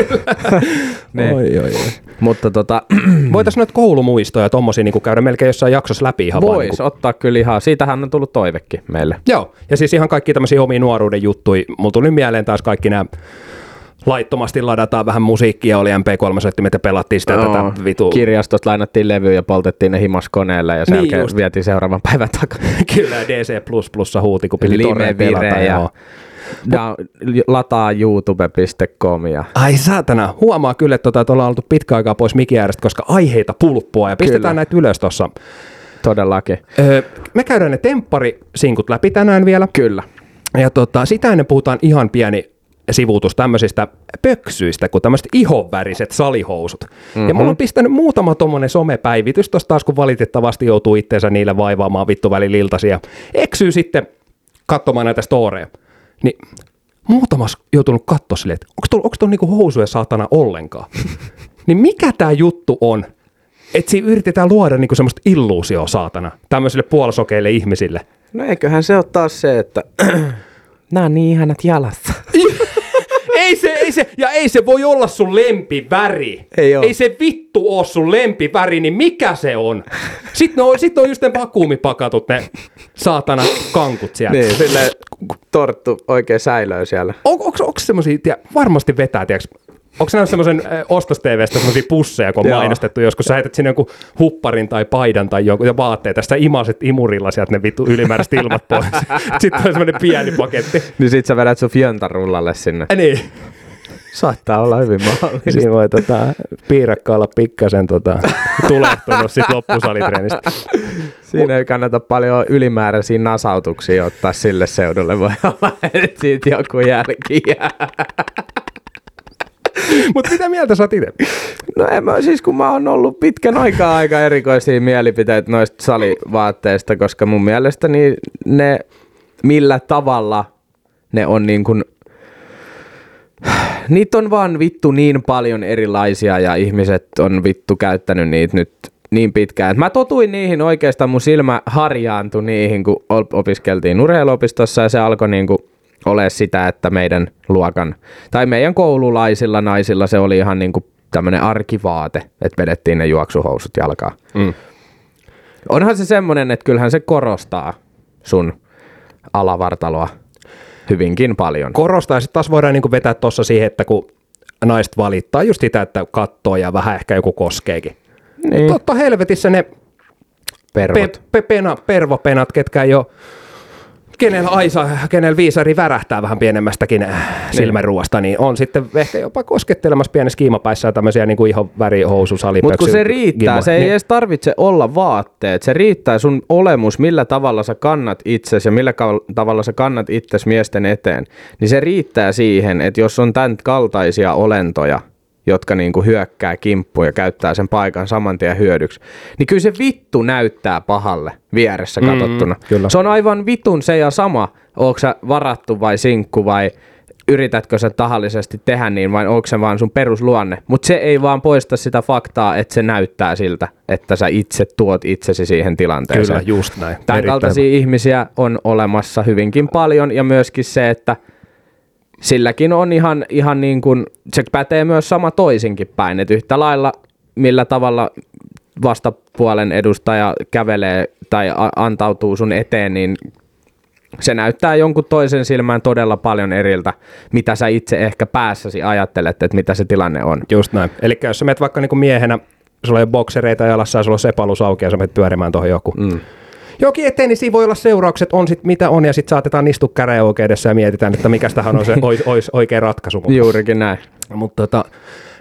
niin. Oi, oi, oi. Mutta tota, Voitaisiin noita koulumuistoja tommosia niin käydä melkein jossain jaksossa läpi ihan vaan. vois Niin ottaa kyllä ihan, siitähän on tullut toivekin meille. Joo, ja siis ihan kaikki tämmöisiä omia nuoruuden juttuja. Mulla tuli mieleen taas kaikki nämä laittomasti ladataan vähän musiikkia, oli MP3 ja pelattiin sitä Joo. tätä vitu... Kirjastosta lainattiin levyjä ja poltettiin ne himas koneelle ja sen Niin jälkeen just. vietiin seuraavan päivän takana. Kyllä, DC++ huuti, kun piti torreen pelata. ja joo. da, lataa youtube.com ja Ai saatana, huomaa kyllä, että, tota, ollaan oltu pitkä aikaa pois mikin äärestä, koska aiheita pulppua ja pistetään Kyllä. näitä ylös tuossa. todellakin. Öö, me käydään ne tempparisinkut läpi tänään vielä. Kyllä. Ja tota, sitä ennen puhutaan ihan pieni sivuutus tämmöisistä pöksyistä, kuin tämmöiset ihonväriset salihousut. Mm-hmm. Ja mulla on pistänyt muutama tommonen somepäivitys tosta taas, kun valitettavasti joutuu itteensä niille vaivaamaan vittu ja eksyy sitten katsomaan näitä storeja. Niin muutamas joutunut katsoa silleen, että onko tuolla, onko tuolla niinku housuja saatana ollenkaan. niin mikä tämä juttu on? Että siinä yritetään luoda niinku semmoista illuusioa saatana tämmöisille puolisokeille ihmisille. No eiköhän se ole taas se, että nämä on niin ihanat jalassa. ei se, ei se, ja ei se voi olla sun lempiväri. Ei oo. ei se vittu oo sun lempiväri, niin mikä se on? Sitten on, sit on just ne vakuumipakatut, ne saatana kankut siellä. niin, sille torttu oikein säilöö siellä. On, onko, onko semmosia, tiedä, varmasti vetää, tiedätkö, Onko nähnyt semmoisen ostos-TVstä semmoisia pusseja, kun on Joo. mainostettu joskus, sä heität sinne jonkun hupparin tai paidan tai jonkun ja vaatteet, tästä imaset imurilla sieltä ne vittu ylimääräiset ilmat pois. Sitten on semmoinen pieni paketti. Niin sit sä vedät sun fjöntarullalle sinne. Ja niin. Saattaa olla hyvin mahdollista. Siinä voi tota, piirakka olla pikkasen tota, tulehtunut sit loppusalitreenistä. Siinä ei kannata paljon ylimääräisiä nasautuksia ottaa sille seudulle. Voi olla, että siitä joku jälki jää. Mutta mitä mieltä sä oot itse? No en mä, siis kun mä oon ollut pitkän aikaa aika erikoisia mielipiteitä noista salivaatteista, koska mun mielestä niin ne, millä tavalla ne on niin kuin, niitä on vaan vittu niin paljon erilaisia ja ihmiset on vittu käyttänyt niitä nyt niin pitkään. Mä totuin niihin oikeastaan, mun silmä harjaantui niihin, kun op- opiskeltiin urheiluopistossa ja se alkoi niinku ole sitä, että meidän luokan tai meidän koululaisilla naisilla se oli ihan niinku tämmöinen arkivaate, että vedettiin ne juoksuhousut jalkaan. Mm. Onhan se semmoinen, että kyllähän se korostaa sun alavartaloa hyvinkin paljon. Korostaa ja sitten taas voidaan niinku vetää tuossa siihen, että kun naiset valittaa just sitä, että kattoo ja vähän ehkä joku koskeekin. Niin. Niin. Totta helvetissä ne Pervot. pe, pe, pena, pervopenat, ketkä ei ole kenellä Aisa, kenellä viisari värähtää vähän pienemmästäkin äh, silmänruoasta, niin on sitten ehkä jopa koskettelemassa pienessä kiimapäissä ja tämmöisiä niin kuin ihan värihousu. Mutta kun se riittää, gimmo- se ei niin, edes tarvitse olla vaatteet. Se riittää sun olemus, millä tavalla sä kannat itsesi ja millä tavalla sä kannat itsesi miesten eteen. Niin se riittää siihen, että jos on tämän kaltaisia olentoja, jotka niinku hyökkää kimppuun ja käyttää sen paikan saman tien hyödyksi, niin kyllä se vittu näyttää pahalle vieressä katsottuna. kyllä. Se on aivan vitun se ja sama, onko sä varattu vai sinkku vai yritätkö sä tahallisesti tehdä niin vai onko se vaan sun perusluonne. Mutta se ei vaan poista sitä faktaa, että se näyttää siltä, että sä itse tuot itsesi siihen tilanteeseen. Kyllä, just näin. Tämän Erittäin kaltaisia ihmisiä on olemassa hyvinkin paljon ja myöskin se, että silläkin on ihan, ihan niin kuin, se pätee myös sama toisinkin päin, että yhtä lailla millä tavalla vastapuolen edustaja kävelee tai antautuu sun eteen, niin se näyttää jonkun toisen silmään todella paljon eriltä, mitä sä itse ehkä päässäsi ajattelet, että mitä se tilanne on. Just näin. Eli jos sä menet vaikka niinku miehenä, sulla ole boksereita jalassa ja sulla on sepalus auki ja sä menet pyörimään tuohon joku. Mm. Jokin eteen, niin siinä voi olla seuraukset, on sit mitä on, ja sitten saatetaan istua käräjäoikeudessa ja mietitään, että mikä tähän on se ois, ois oikea ratkaisu. Mutta, Juurikin näin. mutta tota,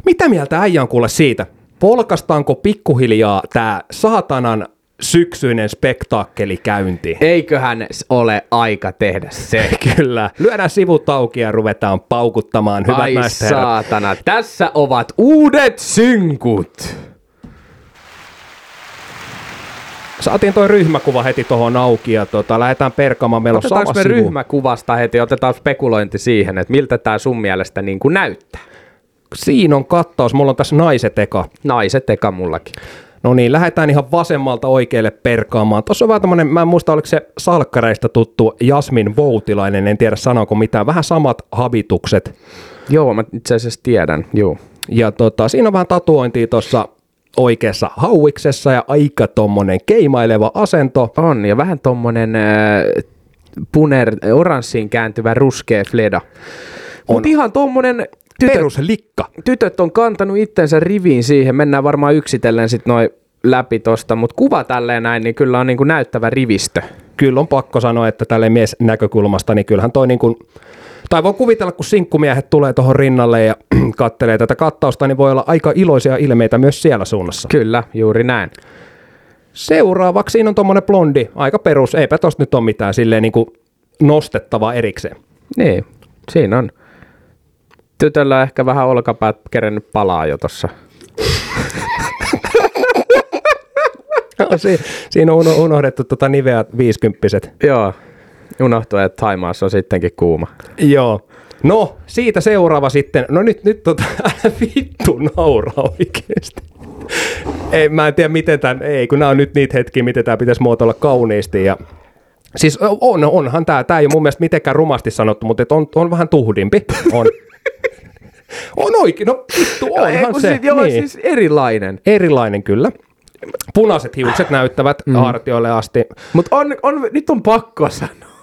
mitä mieltä äijä on kuule siitä? Polkastaanko pikkuhiljaa tämä saatanan syksyinen spektaakkeli käyntiin? Eiköhän ole aika tehdä se. Kyllä. Lyödään sivut auki ja ruvetaan paukuttamaan. Hyvät Ai ja herrat. saatana, tässä ovat uudet synkut. Saatiin toi ryhmäkuva heti tuohon auki ja tota, lähdetään perkaamaan. Meillä on sama me sivu. ryhmäkuvasta heti, otetaan spekulointi siihen, että miltä tämä sun mielestä niin kuin näyttää. Siinä on kattaus. Mulla on tässä naiset eka. Naiset eka mullakin. No niin, lähdetään ihan vasemmalta oikealle perkaamaan. Tuossa on vähän tämmönen, mä en muista oliko se salkkareista tuttu Jasmin Voutilainen, en tiedä sanooko mitään, vähän samat habitukset. Joo, mä itse asiassa tiedän, joo. Ja tota, siinä on vähän tatuointia tuossa oikeassa hauiksessa ja aika tommonen keimaileva asento. On, ja vähän tommonen äh, puner, oranssiin kääntyvä ruskea fleda. Mutta ihan tommonen tytöt, Peruslikka. tytöt on kantanut itsensä riviin siihen, mennään varmaan yksitellen sit noin läpi tosta, mutta kuva tälleen näin, niin kyllä on niinku näyttävä rivistö. Kyllä on pakko sanoa, että tälle mies näkökulmasta, niin kyllähän toi niin kuin, tai voi kuvitella, kun sinkkumiehet tulee tuohon rinnalle ja kattelee tätä kattausta, niin voi olla aika iloisia ilmeitä myös siellä suunnassa. Kyllä, juuri näin. Seuraavaksi siinä on tommonen blondi, aika perus, eipä tosta nyt ole mitään silleen niin kuin nostettavaa erikseen. Niin, siinä on. Tytöllä on ehkä vähän olkapäät kerennyt palaa jo tossa. si- siinä on uno- unohdettu tota niveä viisikymppiset. Joo, unohtui, että Taimaassa on sittenkin kuuma. Joo. No, siitä seuraava sitten. No nyt, nyt tota, älä vittu nauraa oikeesti. Ei, mä en tiedä miten tämän, ei kun nämä on nyt niitä hetkiä, miten tämä pitäisi muotoilla kauniisti ja Siis on, onhan tämä, tämä ei ole mun mielestä mitenkään rumasti sanottu, mutta on, on vähän tuhdimpi. On. on oikein, no vittu, Ei, onhan kun se. sit- joo, niin. siis erilainen. Erilainen kyllä. Punaiset hiukset näyttävät mm. hartioille asti. Mutta on, on, nyt on pakko sanoa.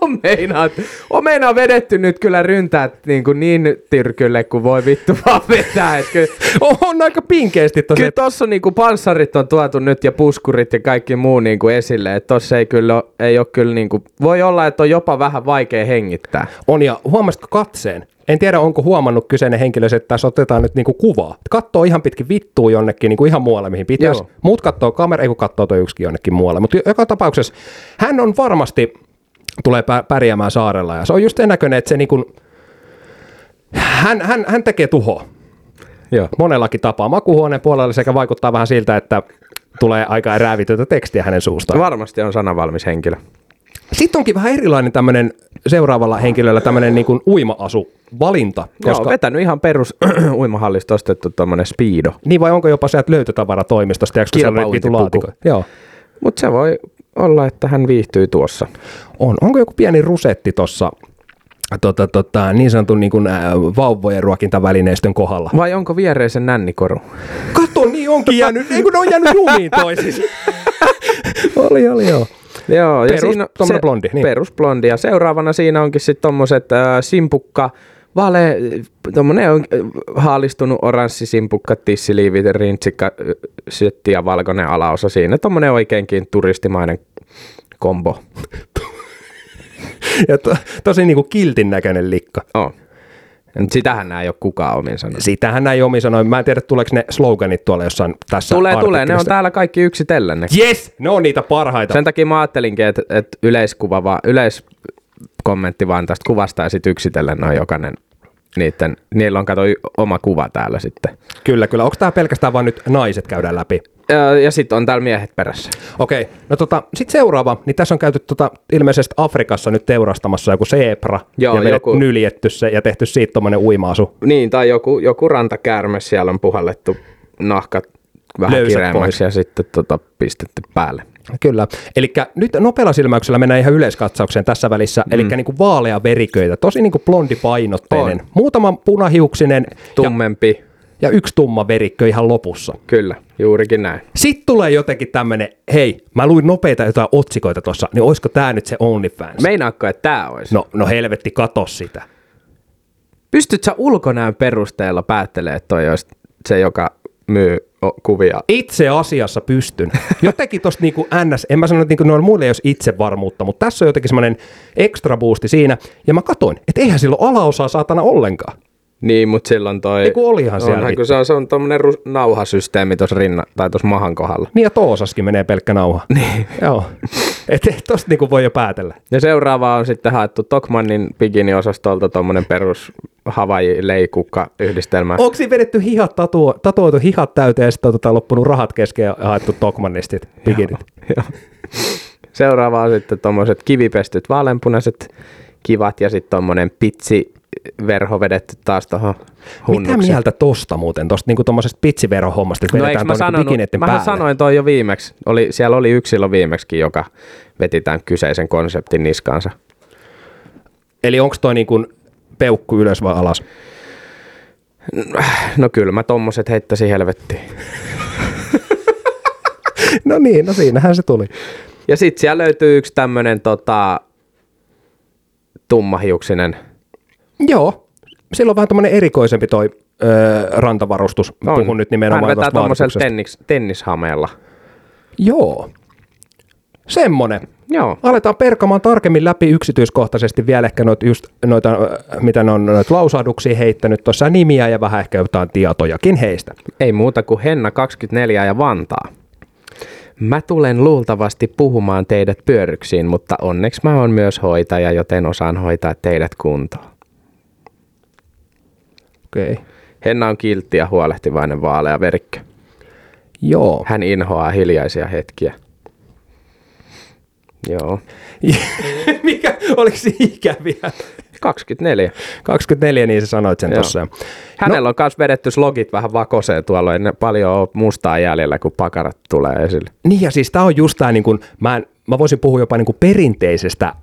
on meinaa, on vedetty nyt kyllä ryntäät niin, kuin niin tyrkylle kuin voi vittu vaan vetää. Et kyllä, On aika pinkeästi tosi. kyllä tossa on niinku panssarit on tuotu nyt ja puskurit ja kaikki muu niinku esille. Että tossa ei kyllä ole, ei ole kyllä niinku, voi olla, että on jopa vähän vaikea hengittää. On ja huomasitko katseen? En tiedä, onko huomannut kyseinen henkilö, että tässä otetaan nyt niinku kuvaa. Kattoo ihan pitkin vittua jonnekin niinku ihan muualle, mihin pitäisi. Muut kattoo kamera, ei kun kattoo toi yksikin jonnekin muualle. Mutta joka tapauksessa hän on varmasti, tulee pä- pärjäämään saarella. Ja se on just sen näköinen, että se niinku, hän, hän, hän tekee tuhoa Joo. monellakin tapaa makuuhuoneen puolella sekä vaikuttaa vähän siltä, että tulee aika räävitytä tekstiä hänen suustaan. Varmasti on sanavalmis henkilö. Sitten onkin vähän erilainen tämmöinen seuraavalla henkilöllä tämmöinen niin kuin uima-asu valinta. Koska... Joo, vetänyt ihan perus uimahallista ostettu tommonen speedo. niin vai onko jopa sieltä löytötavaratoimistosta, tiedätkö, siellä vitu laatikko? Joo. Mutta se voi olla, että hän viihtyy tuossa. On. Onko joku pieni rusetti tuossa tota, tota, niin sanotun niin kuin, äh, vauvojen ruokintavälineistön kohdalla? Vai onko viereisen nännikoru? Kato, niin onkin jäänyt, ei kun ne on jäänyt jumiin toisissa. oli, oli, joo. Joo, Perus- tommonen blondi, niin. Perusblondi. Ja seuraavana siinä onkin sitten tommoset äh, simpukka, vale, tommonen on äh, haalistunut oranssi simpukka, tissiliivit, rintsikka, äh, sytti ja valkoinen alaosa siinä. Tommonen oikeinkin turistimainen kombo. Ja to, tosi niin kuin kiltin näköinen likka. Mut sitähän ei ole kukaan omin sanonut. Sitähän näin omi sanoi. Mä en tiedä, tuleeko ne sloganit tuolla jossain tässä Tulee, tulee. Ne on täällä kaikki yksitellen. Yes! Ne on niitä parhaita. Sen takia mä ajattelinkin, että, että yleiskuva vaan, yleiskommentti vaan tästä kuvasta ja sitten yksitellen noin jokainen niitten, niillä on kato oma kuva täällä sitten. Kyllä, kyllä. Onko tämä pelkästään vain nyt naiset käydään läpi? Ja, ja sitten on täällä miehet perässä. Okei, no tota, sitten seuraava, niin tässä on käyty tota, ilmeisesti Afrikassa nyt teurastamassa joku seepra Joo, ja joku- nyljetty se ja tehty siitä tommonen uimaasu. Niin, tai joku, joku rantakäärme, siellä on puhallettu nahkat vähän Löysät kireemmäksi pois. ja sitten tota, pistetty päälle. Kyllä. Eli nyt nopealla silmäyksellä mennään ihan yleiskatsaukseen tässä välissä. Mm. Eli niinku vaalea veriköitä, tosi niinku blondipainotteinen. On. Muutama punahiuksinen ja, Tummempi, ja yksi tumma verikkö ihan lopussa. kyllä, juurikin näin. Sitten tulee jotenkin tämmönen, hei, mä luin nopeita jotain otsikoita tossa, niin olisiko tää nyt se OnlyFans? Meinaatko, että tämä olisi? No, no helvetti, kato sitä. Pystyt sä ulkonäön perusteella päättelemään, että toi olisi se, joka myy kuvia? Itse asiassa pystyn. Jotenkin tosta niinku ns, en mä sano, että niinku noilla muilla ei olisi itsevarmuutta, mutta tässä on jotenkin semmoinen extra boosti siinä. Ja mä katoin, että eihän silloin alaosaa saatana ollenkaan. Niin, mutta silloin toi... Ei kun olihan siellä Onhan, kun se on, se on tommonen ru- nauhasysteemi tuossa rinna, tai tuossa mahan kohdalla. Niin ja toosaskin menee pelkkä nauha. Niin. Joo. Et, tosta niinku voi jo päätellä. Ja seuraava on sitten haettu Tokmannin bikini-osastolta tommonen perus Hawaii-leikukka yhdistelmä. Onko siinä vedetty hihat, tatuo, tatuoitu hihat täyteen ja sitten on tota loppunut rahat kesken ja haettu Tokmannistit, bikinit? Joo. Seuraava on sitten tommoset kivipestyt vaaleanpunaiset kivat ja sitten tommonen pitsi verho vedetty taas tuohon Mitä hunnuksi. mieltä tosta muuten, tosta niinku tommosesta pitsiverohommasta, että No vedetään mä sanonut, bikineiden mähän päälle? sanoin toi jo viimeksi. Oli, siellä oli yksi silloin viimeksi, joka veti tämän kyseisen konseptin niskaansa. Eli onko toi niinku peukku ylös vai alas? No kyllä mä tommoset heittäisin helvettiin. No niin, no siinähän se tuli. Ja sit siellä löytyy yksi tämmönen tota, tummahiuksinen. Joo, sillä on vähän tämmöinen erikoisempi toi öö, rantavarustus. On. Puhun nyt nimenomaan Hän vetää vaatetuksesta. tennis, tennishameella. Joo, semmonen. Joo. Aletaan perkamaan tarkemmin läpi yksityiskohtaisesti vielä ehkä noita, just, noita mitä ne on noita lausahduksia heittänyt tuossa nimiä ja vähän ehkä jotain tietojakin heistä. Ei muuta kuin Henna 24 ja Vantaa. Mä tulen luultavasti puhumaan teidät pyörryksiin, mutta onneksi mä oon myös hoitaja, joten osaan hoitaa teidät kuntoon. Okei. Okay. Henna on kiltti ja huolehtivainen vaalea verikkö. Joo. Hän inhoaa hiljaisia hetkiä. Joo. Mikä, oliko se ikäviä? 24. 24, niin sä sanoit sen tuossa. Hänellä on myös vedetty slogit vähän vakoseen tuolla, ei ne paljon ole mustaa jäljellä, kun pakarat tulee esille. Niin ja siis tää on just tää, niin kun, mä, en, mä voisin puhua jopa niin kuin perinteisestä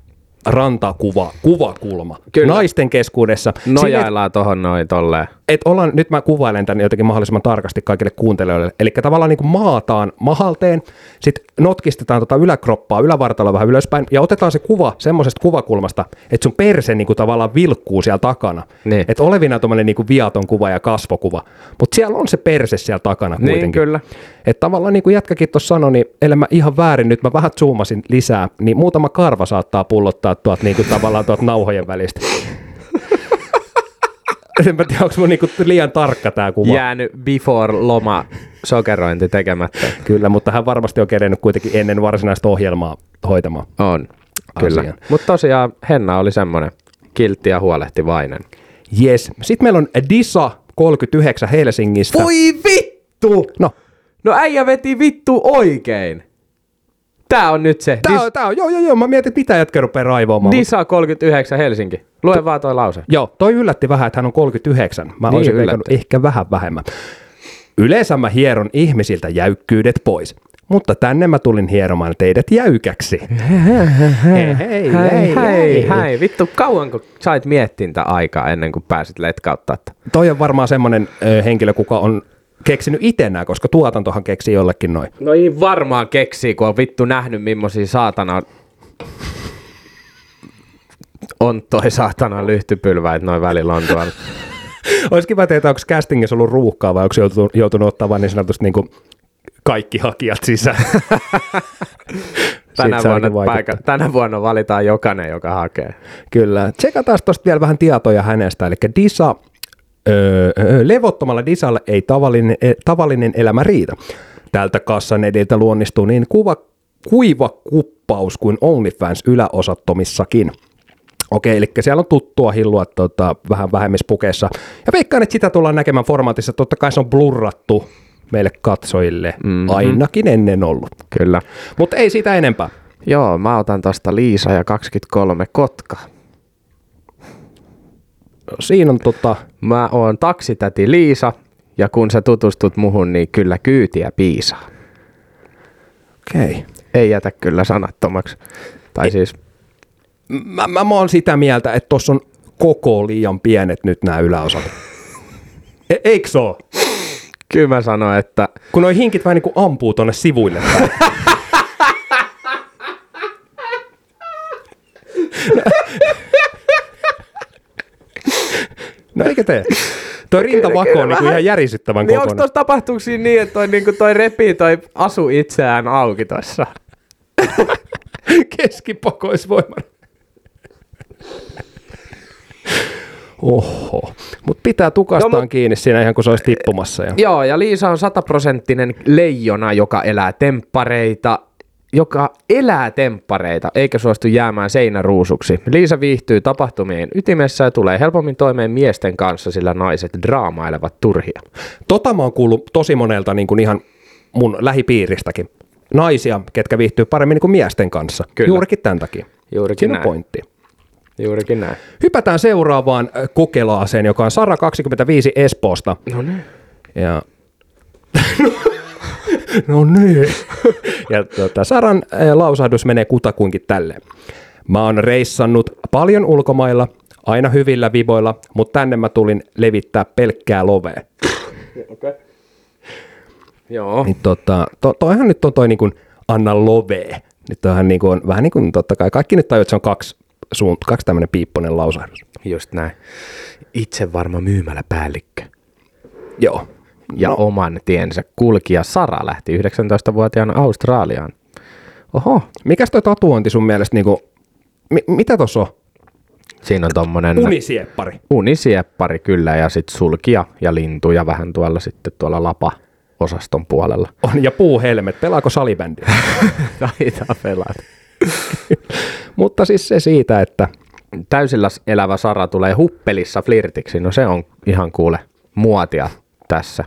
rantakuva, kuvakulma Kyllä. naisten keskuudessa. Nojaillaan tohon noin tolleen. et ollaan, nyt mä kuvailen tämän jotenkin mahdollisimman tarkasti kaikille kuuntelijoille. Eli tavallaan niin kuin maataan mahalteen, sitten notkistetaan tota yläkroppaa, ylävartaloa vähän ylöspäin, ja otetaan se kuva semmoisesta kuvakulmasta, että sun perse niin kuin tavallaan vilkkuu siellä takana. Niin. Että olevina tuommoinen niin kuin viaton kuva ja kasvokuva. Mutta siellä on se perse siellä takana Niin, kuitenkin. kyllä. Että tavallaan niin kuin jätkäkin tuossa sanoi, niin ellei mä ihan väärin, nyt mä vähän zoomasin lisää, niin muutama karva saattaa pullottaa tuolta niin kuin tavallaan tuolta nauhojen välistä. en mä tiedä, onko mun niinku liian tarkka tämä kuva. Jäänyt before loma sokerointi tekemättä. Kyllä, mutta hän varmasti on kerennyt kuitenkin ennen varsinaista ohjelmaa hoitamaan. On, kyllä. Mutta tosiaan Henna oli semmoinen kiltti ja huolehtivainen. Yes. Sitten meillä on Disa 39 Helsingistä. Voi vittu! No, No äijä veti vittu oikein. Tää on nyt se. tää Dis- on, tää on, joo, joo, joo, mä mietin, että mitä jätkä rupeaa raivoamaan. Disa 39 Helsinki. Lue vaan toi lause. Joo, toi yllätti vähän, että hän on 39. Mä Niin olisin ehkä vähän vähemmän. Yleensä mä hieron ihmisiltä jäykkyydet pois, mutta tänne mä tulin hieromaan teidät jäykäksi. hei, hei, hei, hei, hei. Vittu, kauanko sait miettintä aikaa ennen kuin pääsit letkauttaa? t- Toi on varmaan semmonen ö, henkilö, kuka on keksinyt itse nää, koska tuotantohan keksii jollekin noin. No ei varmaan keksii, kun on vittu nähnyt millaisia saatana on toi saatana lyhtypylvä, että noin välillä on tuolla. Olisi kiva tietää, onko castingissa ollut ruuhkaa vai onko joutunut, joutunut ottaa vain niin sanotusti niin kuin kaikki hakijat sisään. Tänä vuonna, vaikuttaa. paikka, tänä vuonna valitaan jokainen, joka hakee. Kyllä. Tsekataan tuosta vielä vähän tietoja hänestä. Eli Disa, öö, öö, levottomalla Disalle ei tavallinen, e, tavallinen elämä riitä. Tältä kassan ediltä luonnistuu niin kuva, kuiva kuppaus kuin OnlyFans yläosattomissakin. Okei, eli siellä on tuttua hillua tota, vähän vähemmispukeessa. Ja veikkaan, että sitä tullaan näkemään formaatissa. Totta kai se on blurrattu meille katsojille. Mm-hmm. Ainakin ennen ollut. Kyllä. Mutta ei siitä enempää. Joo, mä otan tosta Liisa ja 23 Kotka. Siinä on tota, Mä oon taksitäti Liisa, ja kun sä tutustut muhun, niin kyllä kyytiä piisaa. okei. Okay. Ei jätä kyllä sanattomaksi. Tai siis, Mä, mä, mä oon sitä mieltä, että tuossa on koko liian pienet nyt nämä yläosat. E, eikö se oo? kyllä mä sanoin, että Kun noi hinkit vähän niin kuin ampuu tonne sivuille päin. No eikä tee. Toi rintavako on niinku ihan järisyttävän niin onko kokoinen. tuossa tapahtuuko siinä niin, että toi, niinku toi repii toi asu itseään auki tossa? Keskipakoisvoima. Oho. Mutta pitää tukastaan no, mut- kiinni siinä ihan kun se olisi tippumassa. Ja... Joo, ja Liisa on sataprosenttinen leijona, joka elää temppareita, joka elää temppareita, eikä suostu jäämään seinäruusuksi. Liisa viihtyy tapahtumien ytimessä ja tulee helpommin toimeen miesten kanssa, sillä naiset draamailevat turhia. Tota mä oon kuullut tosi monelta niin kuin ihan mun lähipiiristäkin. Naisia, ketkä viihtyy paremmin niin kuin miesten kanssa. Kyllä. Juurikin tämän takia. Juurikin Siinä näin. pointti. Juurikin näin. Hypätään seuraavaan äh, kokelaaseen, joka on Sara 25 Espoosta. No niin. Ja... no niin. ja tota, Saran lausahdus menee kutakuinkin tälleen. Mä oon reissannut paljon ulkomailla, aina hyvillä viboilla, mutta tänne mä tulin levittää pelkkää lovea. Okay. Joo. Niin tota, to, toihan nyt on toi niin kuin anna lovee. Nyt toihan niin kuin on vähän niin kuin totta kai, kaikki nyt tajuat, että se on kaksi, suunt, kaksi tämmöinen piipponen lausahdus. Just näin. Itse varma myymäläpäällikkö. Joo. Ja no. oman tiensä kulkija Sara lähti 19-vuotiaana Australiaan. Oho, Mikäs toi tatuointi sun mielestä, niin kuin, mi, mitä tuossa on? siinä on tommonen Unisieppari. unisieppari kyllä ja sitten sulkia ja lintuja vähän tuolla sitten tuolla lapa-osaston puolella. On, ja puuhelmet. Pelaako salibändi? Taitaa pelata. Mutta siis se siitä, että Täysillä elävä Sara tulee huppelissa flirtiksi. No se on ihan kuule muotia tässä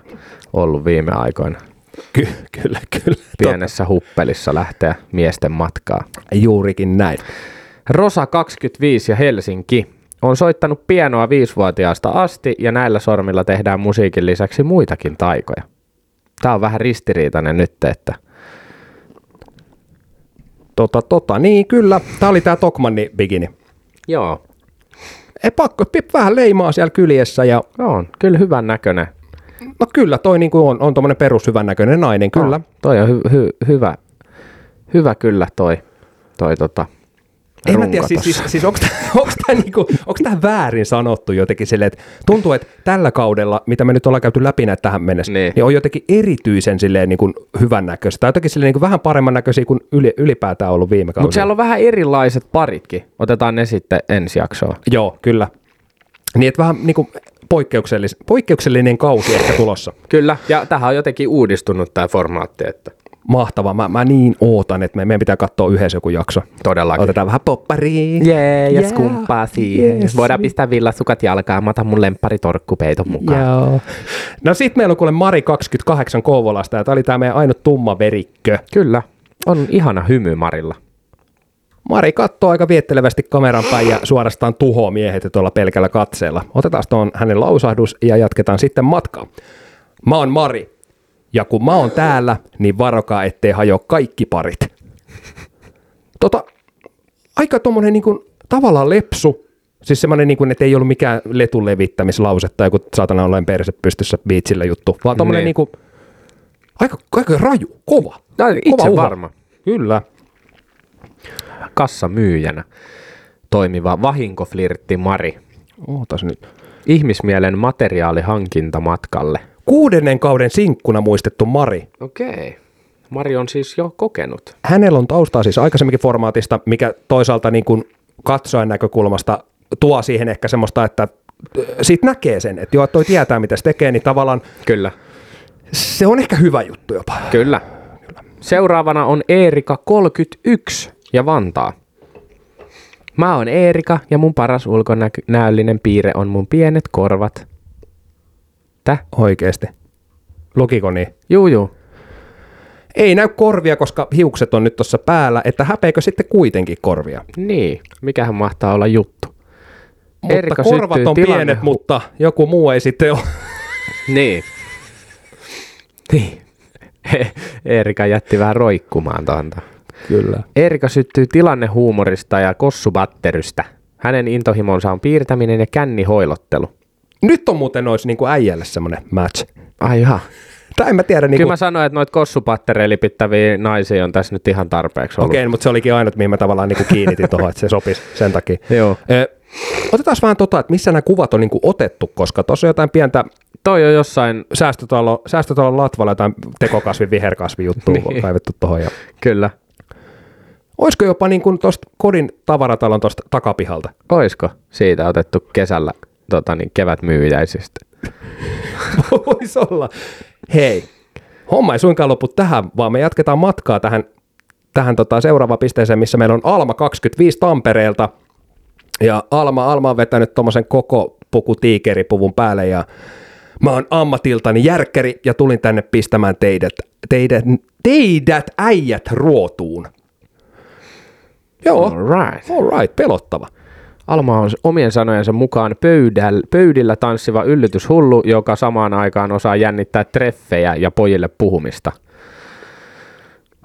ollut viime aikoina. ky, kyllä, kyllä. Pienessä huppelissa lähteä miesten matkaa. Totta, juurikin näin. Rosa 25 ja Helsinki on soittanut pienoa viisivuotiaasta asti ja näillä sormilla tehdään musiikin lisäksi muitakin taikoja. Tämä on vähän ristiriitainen nyt, että Tota, tota, niin kyllä. Tämä oli tämä Tokmanni bikini. joo, Ei pakko, pip vähän leimaa siellä kyljessä ja on kyllä hyvän näköinen. No kyllä toi niin kuin on, on tommonen perus hyvän näköinen nainen, kyllä. On, toi on hy- hy- hyvä, hyvä kyllä toi, toi tota, En mä tiedä, siis, siis, siis onko tämä niinku, väärin sanottu jotenkin silleen, että tuntuu, että tällä kaudella, mitä me nyt ollaan käyty läpi näitä tähän mennessä, niin, Niin. on jotenkin erityisen silleen niinku hyvän näköistä, tai jotenkin silleen niinku vähän paremman näköisiä kuin yli, ylipäätään ollut viime kaudella. Mutta siellä on vähän erilaiset paritkin. Otetaan ne sitten ensi jaksoon. Joo, kyllä. Niin, että vähän niinku poikkeuksellis, poikkeuksellinen kausi ehkä tulossa. Kyllä, ja tähän on jotenkin uudistunut tämä formaatti, että Mahtavaa. Mä, mä niin ootan, että me, meidän pitää katsoa yhdessä joku jakso. todellakin. Otetaan vähän poppariin. Jee, ja Yeah. skumppaa siihen. Yes. Voidaan pistää villasukat jalkaan, mä otan mun lemppari torkkupeiton mukaan. Joo. No sit meillä on kuule Mari 28 Kouvolasta, ja tää oli tää meidän ainut tumma verikkö. Kyllä, on ihana hymy Marilla. Mari katsoo aika viettelevästi kameran päin ja suorastaan tuhoaa miehet tuolla pelkällä katseella. Otetaan tuon hänen lausahdus ja jatketaan sitten matkaa. Mä oon Mari. Ja kun mä oon täällä, niin varokaa, ettei hajo kaikki parit. Tota, aika tommonen niinku, tavallaan lepsu. Siis semmoinen, niinku, että ei ollut mikään letun levittämislause tai joku saatana olleen perse pystyssä biitsillä juttu, vaan tommonen Niin. niinku, aika, aika raju, kova. Kova itse uho. varma. Kyllä. Kassamyyjänä toimiva vahinkoflirtti Mari. Ootas nyt. Ihmismielen materiaalihankinta matkalle. Kuudennen kauden sinkkuna muistettu Mari. Okei. Mari on siis jo kokenut. Hänellä on taustaa siis aikaisemminkin formaatista, mikä toisaalta niin kuin katsojan näkökulmasta tuo siihen ehkä semmoista, että siitä näkee sen, että joo, toi tietää mitä se tekee, niin tavallaan Kyllä. se on ehkä hyvä juttu jopa. Kyllä. Seuraavana on Eerika 31 ja Vantaa. Mä oon Eerika ja mun paras ulkonäöllinen piirre on mun pienet korvat. Täh? Oikeesti. Lukiko niin? Juu, juu. Ei näy korvia, koska hiukset on nyt tuossa päällä, että häpeekö sitten kuitenkin korvia. Niin, mikähän mahtaa olla juttu. Mutta Eerika korvat on tilanne- pienet, mutta joku muu ei sitten ole. Niin. Niin. Eerika jätti vähän roikkumaan tuonta. Kyllä. Eerika syttyy tilannehuumorista ja kossubatterystä. Hänen intohimonsa on piirtäminen ja kännihoilottelu. Nyt on muuten olisi niin kuin äijälle semmoinen match. Ai jaha. Tai en mä tiedä, niin Kyllä kuin, mä sanoin, että noita kossupattereja lipittäviä naisia on tässä nyt ihan tarpeeksi ollut. okei, mutta se olikin ainut, mihin mä tavallaan niin kuin kiinnitin tuohon, että se sopisi sen takia. Joo. Ö, otetaan vähän tota, että missä nämä kuvat on niin kuin otettu, koska tuossa on jotain pientä Toi on jossain, säästötalo, säästötalon latvalla jotain tekokasvi, viherkasvi juttua Niin. niin. kaivettu tuohon. Ja... kyllä. Olisiko jopa niin kuin tuosta kodin tavaratalon tuosta takapihalta? Oisko siitä otettu kesällä tota niin, kevätmyyjäisistä? Voisi olla. Hei, homma ei suinkaan lopu tähän, vaan me jatketaan matkaa tähän, tähän tota seuraavaan pisteeseen, missä meillä on Alma 25 Tampereelta. Ja Alma, Alma on vetänyt tuommoisen koko puku tiikeripuvun päälle ja mä oon ammatiltani järkkäri ja tulin tänne pistämään teidät, teidät, teidät äijät ruotuun. Joo, All right. all right, pelottava. Alma on omien sanojensa mukaan pöydäl, pöydillä tanssiva yllytyshullu, joka samaan aikaan osaa jännittää treffejä ja pojille puhumista.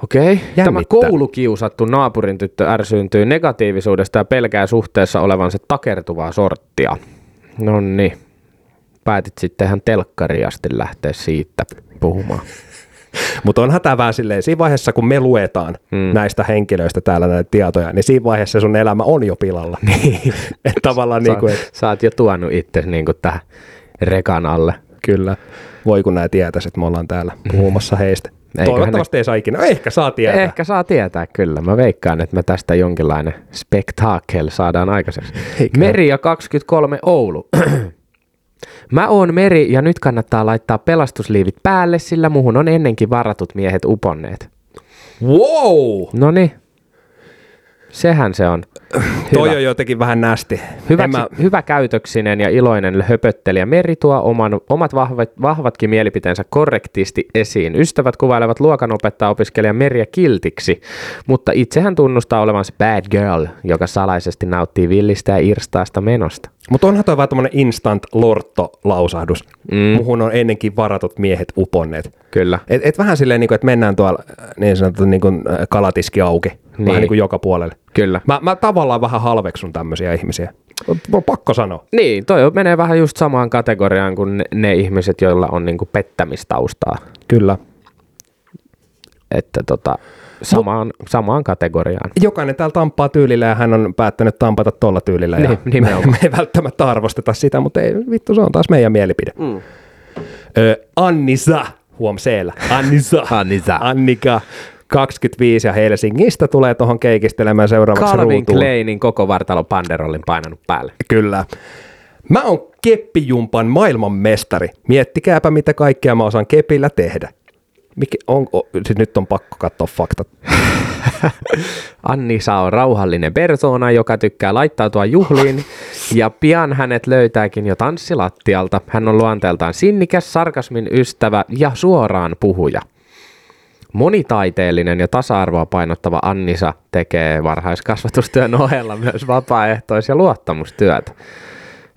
Okei. Tämä Jännittää. koulukiusattu naapurin tyttö ärsyyntyy negatiivisuudesta ja pelkää suhteessa olevansa takertuvaa sorttia. No niin. Päätit sitten ihan telkkariin asti lähteä siitä puhumaan. Mutta onhan tämä vähän silleen, siinä vaiheessa kun me luetaan mm. näistä henkilöistä täällä näitä tietoja, niin siinä vaiheessa sun elämä on jo pilalla. Niin. että tavallaan niin kuin, et, Sä oot jo tuonut itse niin kuin tähän rekan alle. kyllä, voi kun näin tietäisi, että me ollaan täällä puhumassa heistä. Eiköhän Toivottavasti ei saa ikinä. No, ehkä saa tietää. Ehkä saa tietää kyllä. Mä veikkaan, että me tästä jonkinlainen spektakel saadaan aikaiseksi. Meri ja 23 Oulu. Mä oon Meri ja nyt kannattaa laittaa pelastusliivit päälle, sillä muhun on ennenkin varatut miehet uponneet. Wow! No niin. Sehän se on. Toi on jotenkin vähän nästi. Hyvä, En mä, hyvä käytöksinen ja iloinen höpöttelijä Meri tuo oman, omat vahvat, vahvatkin mielipiteensä korrektisti esiin. Ystävät kuvailevat luokanopettaa opiskelijan Meriä kiltiksi, mutta itsehän tunnustaa olevansa bad girl, joka salaisesti nauttii villistä ja irstaasta menosta. mutta onhan toi vähän instant lorto-lausahdus. Mm. Muhun on ennenkin varatut miehet uponneet. Kyllä. Et, et vähän silleen, niin kuin, että mennään tuolla äh, niin sanottu niin kuin, äh, kalatiski auki. Niin. Niin. Vähän niin kuin joka puolelle. Kyllä. Mä, mä tavallaan vähän halveksun tämmöisiä ihmisiä. On pakko sanoa. Niin, toi menee vähän just samaan kategoriaan kuin ne, ne ihmiset, joilla on niinku pettämistaustaa. Kyllä. Että tota, samaan, samaan kategoriaan. Jokainen täällä tamppaa tyylillä ja hän on päättänyt tampata tuolla tyylillä. Ja Niin, nimenomaan. me, me ei välttämättä arvosteta sitä, mutta ei, vittu se on taas meidän mielipide. Mm. Ö, Annisa, huom siellä. Annisa. Annisa. Annika. 25 ja Helsingistä tulee tuohon keikistelemään seuraavaksi Calvin ruutuun. Kleinin koko vartalo panderollin painanut päälle. Kyllä. Mä oon keppijumpan maailmanmestari. Miettikääpä, mitä kaikkea mä osaan kepillä tehdä. Mikä, on, o, siis nyt on pakko katsoa faktat. Annisa on rauhallinen persona, joka tykkää laittautua juhliin, ja pian hänet löytääkin jo tanssilattialta. Hän on luonteeltaan sinnikäs, sarkasmin ystävä ja suoraan puhuja. Monitaiteellinen ja tasa-arvoa painottava Annisa tekee varhaiskasvatustyön ohella myös vapaaehtois- ja luottamustyötä.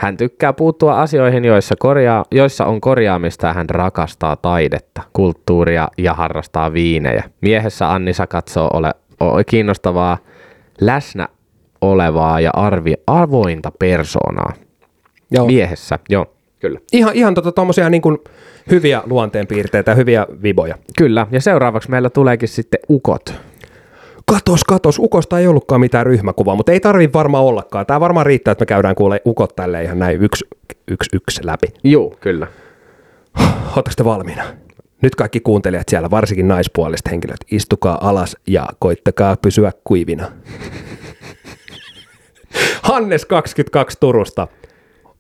Hän tykkää puuttua asioihin, joissa, korjaa, joissa on korjaamista ja hän rakastaa taidetta, kulttuuria ja harrastaa viinejä. Miehessä Annisa katsoo ole, o, kiinnostavaa läsnä olevaa ja arvi, avointa persoonaa. Joo. Miehessä, joo, kyllä. Ihan, ihan tota, tommosia niin kuin hyviä luonteenpiirteitä, hyviä viboja. Kyllä, ja seuraavaksi meillä tuleekin sitten ukot. Katos, katos, Ukosta ei ollutkaan mitään ryhmäkuvaa, mutta ei tarvi varmaan ollakaan. Tämä varmaan riittää, että me käydään kuulee Ukot tälle ihan näin yksi, yksi, yksi läpi. Joo, kyllä. Oletteko te valmiina? Nyt kaikki kuuntelijat siellä, varsinkin naispuoliset henkilöt, istukaa alas ja koittakaa pysyä kuivina. Hannes 22 Turusta.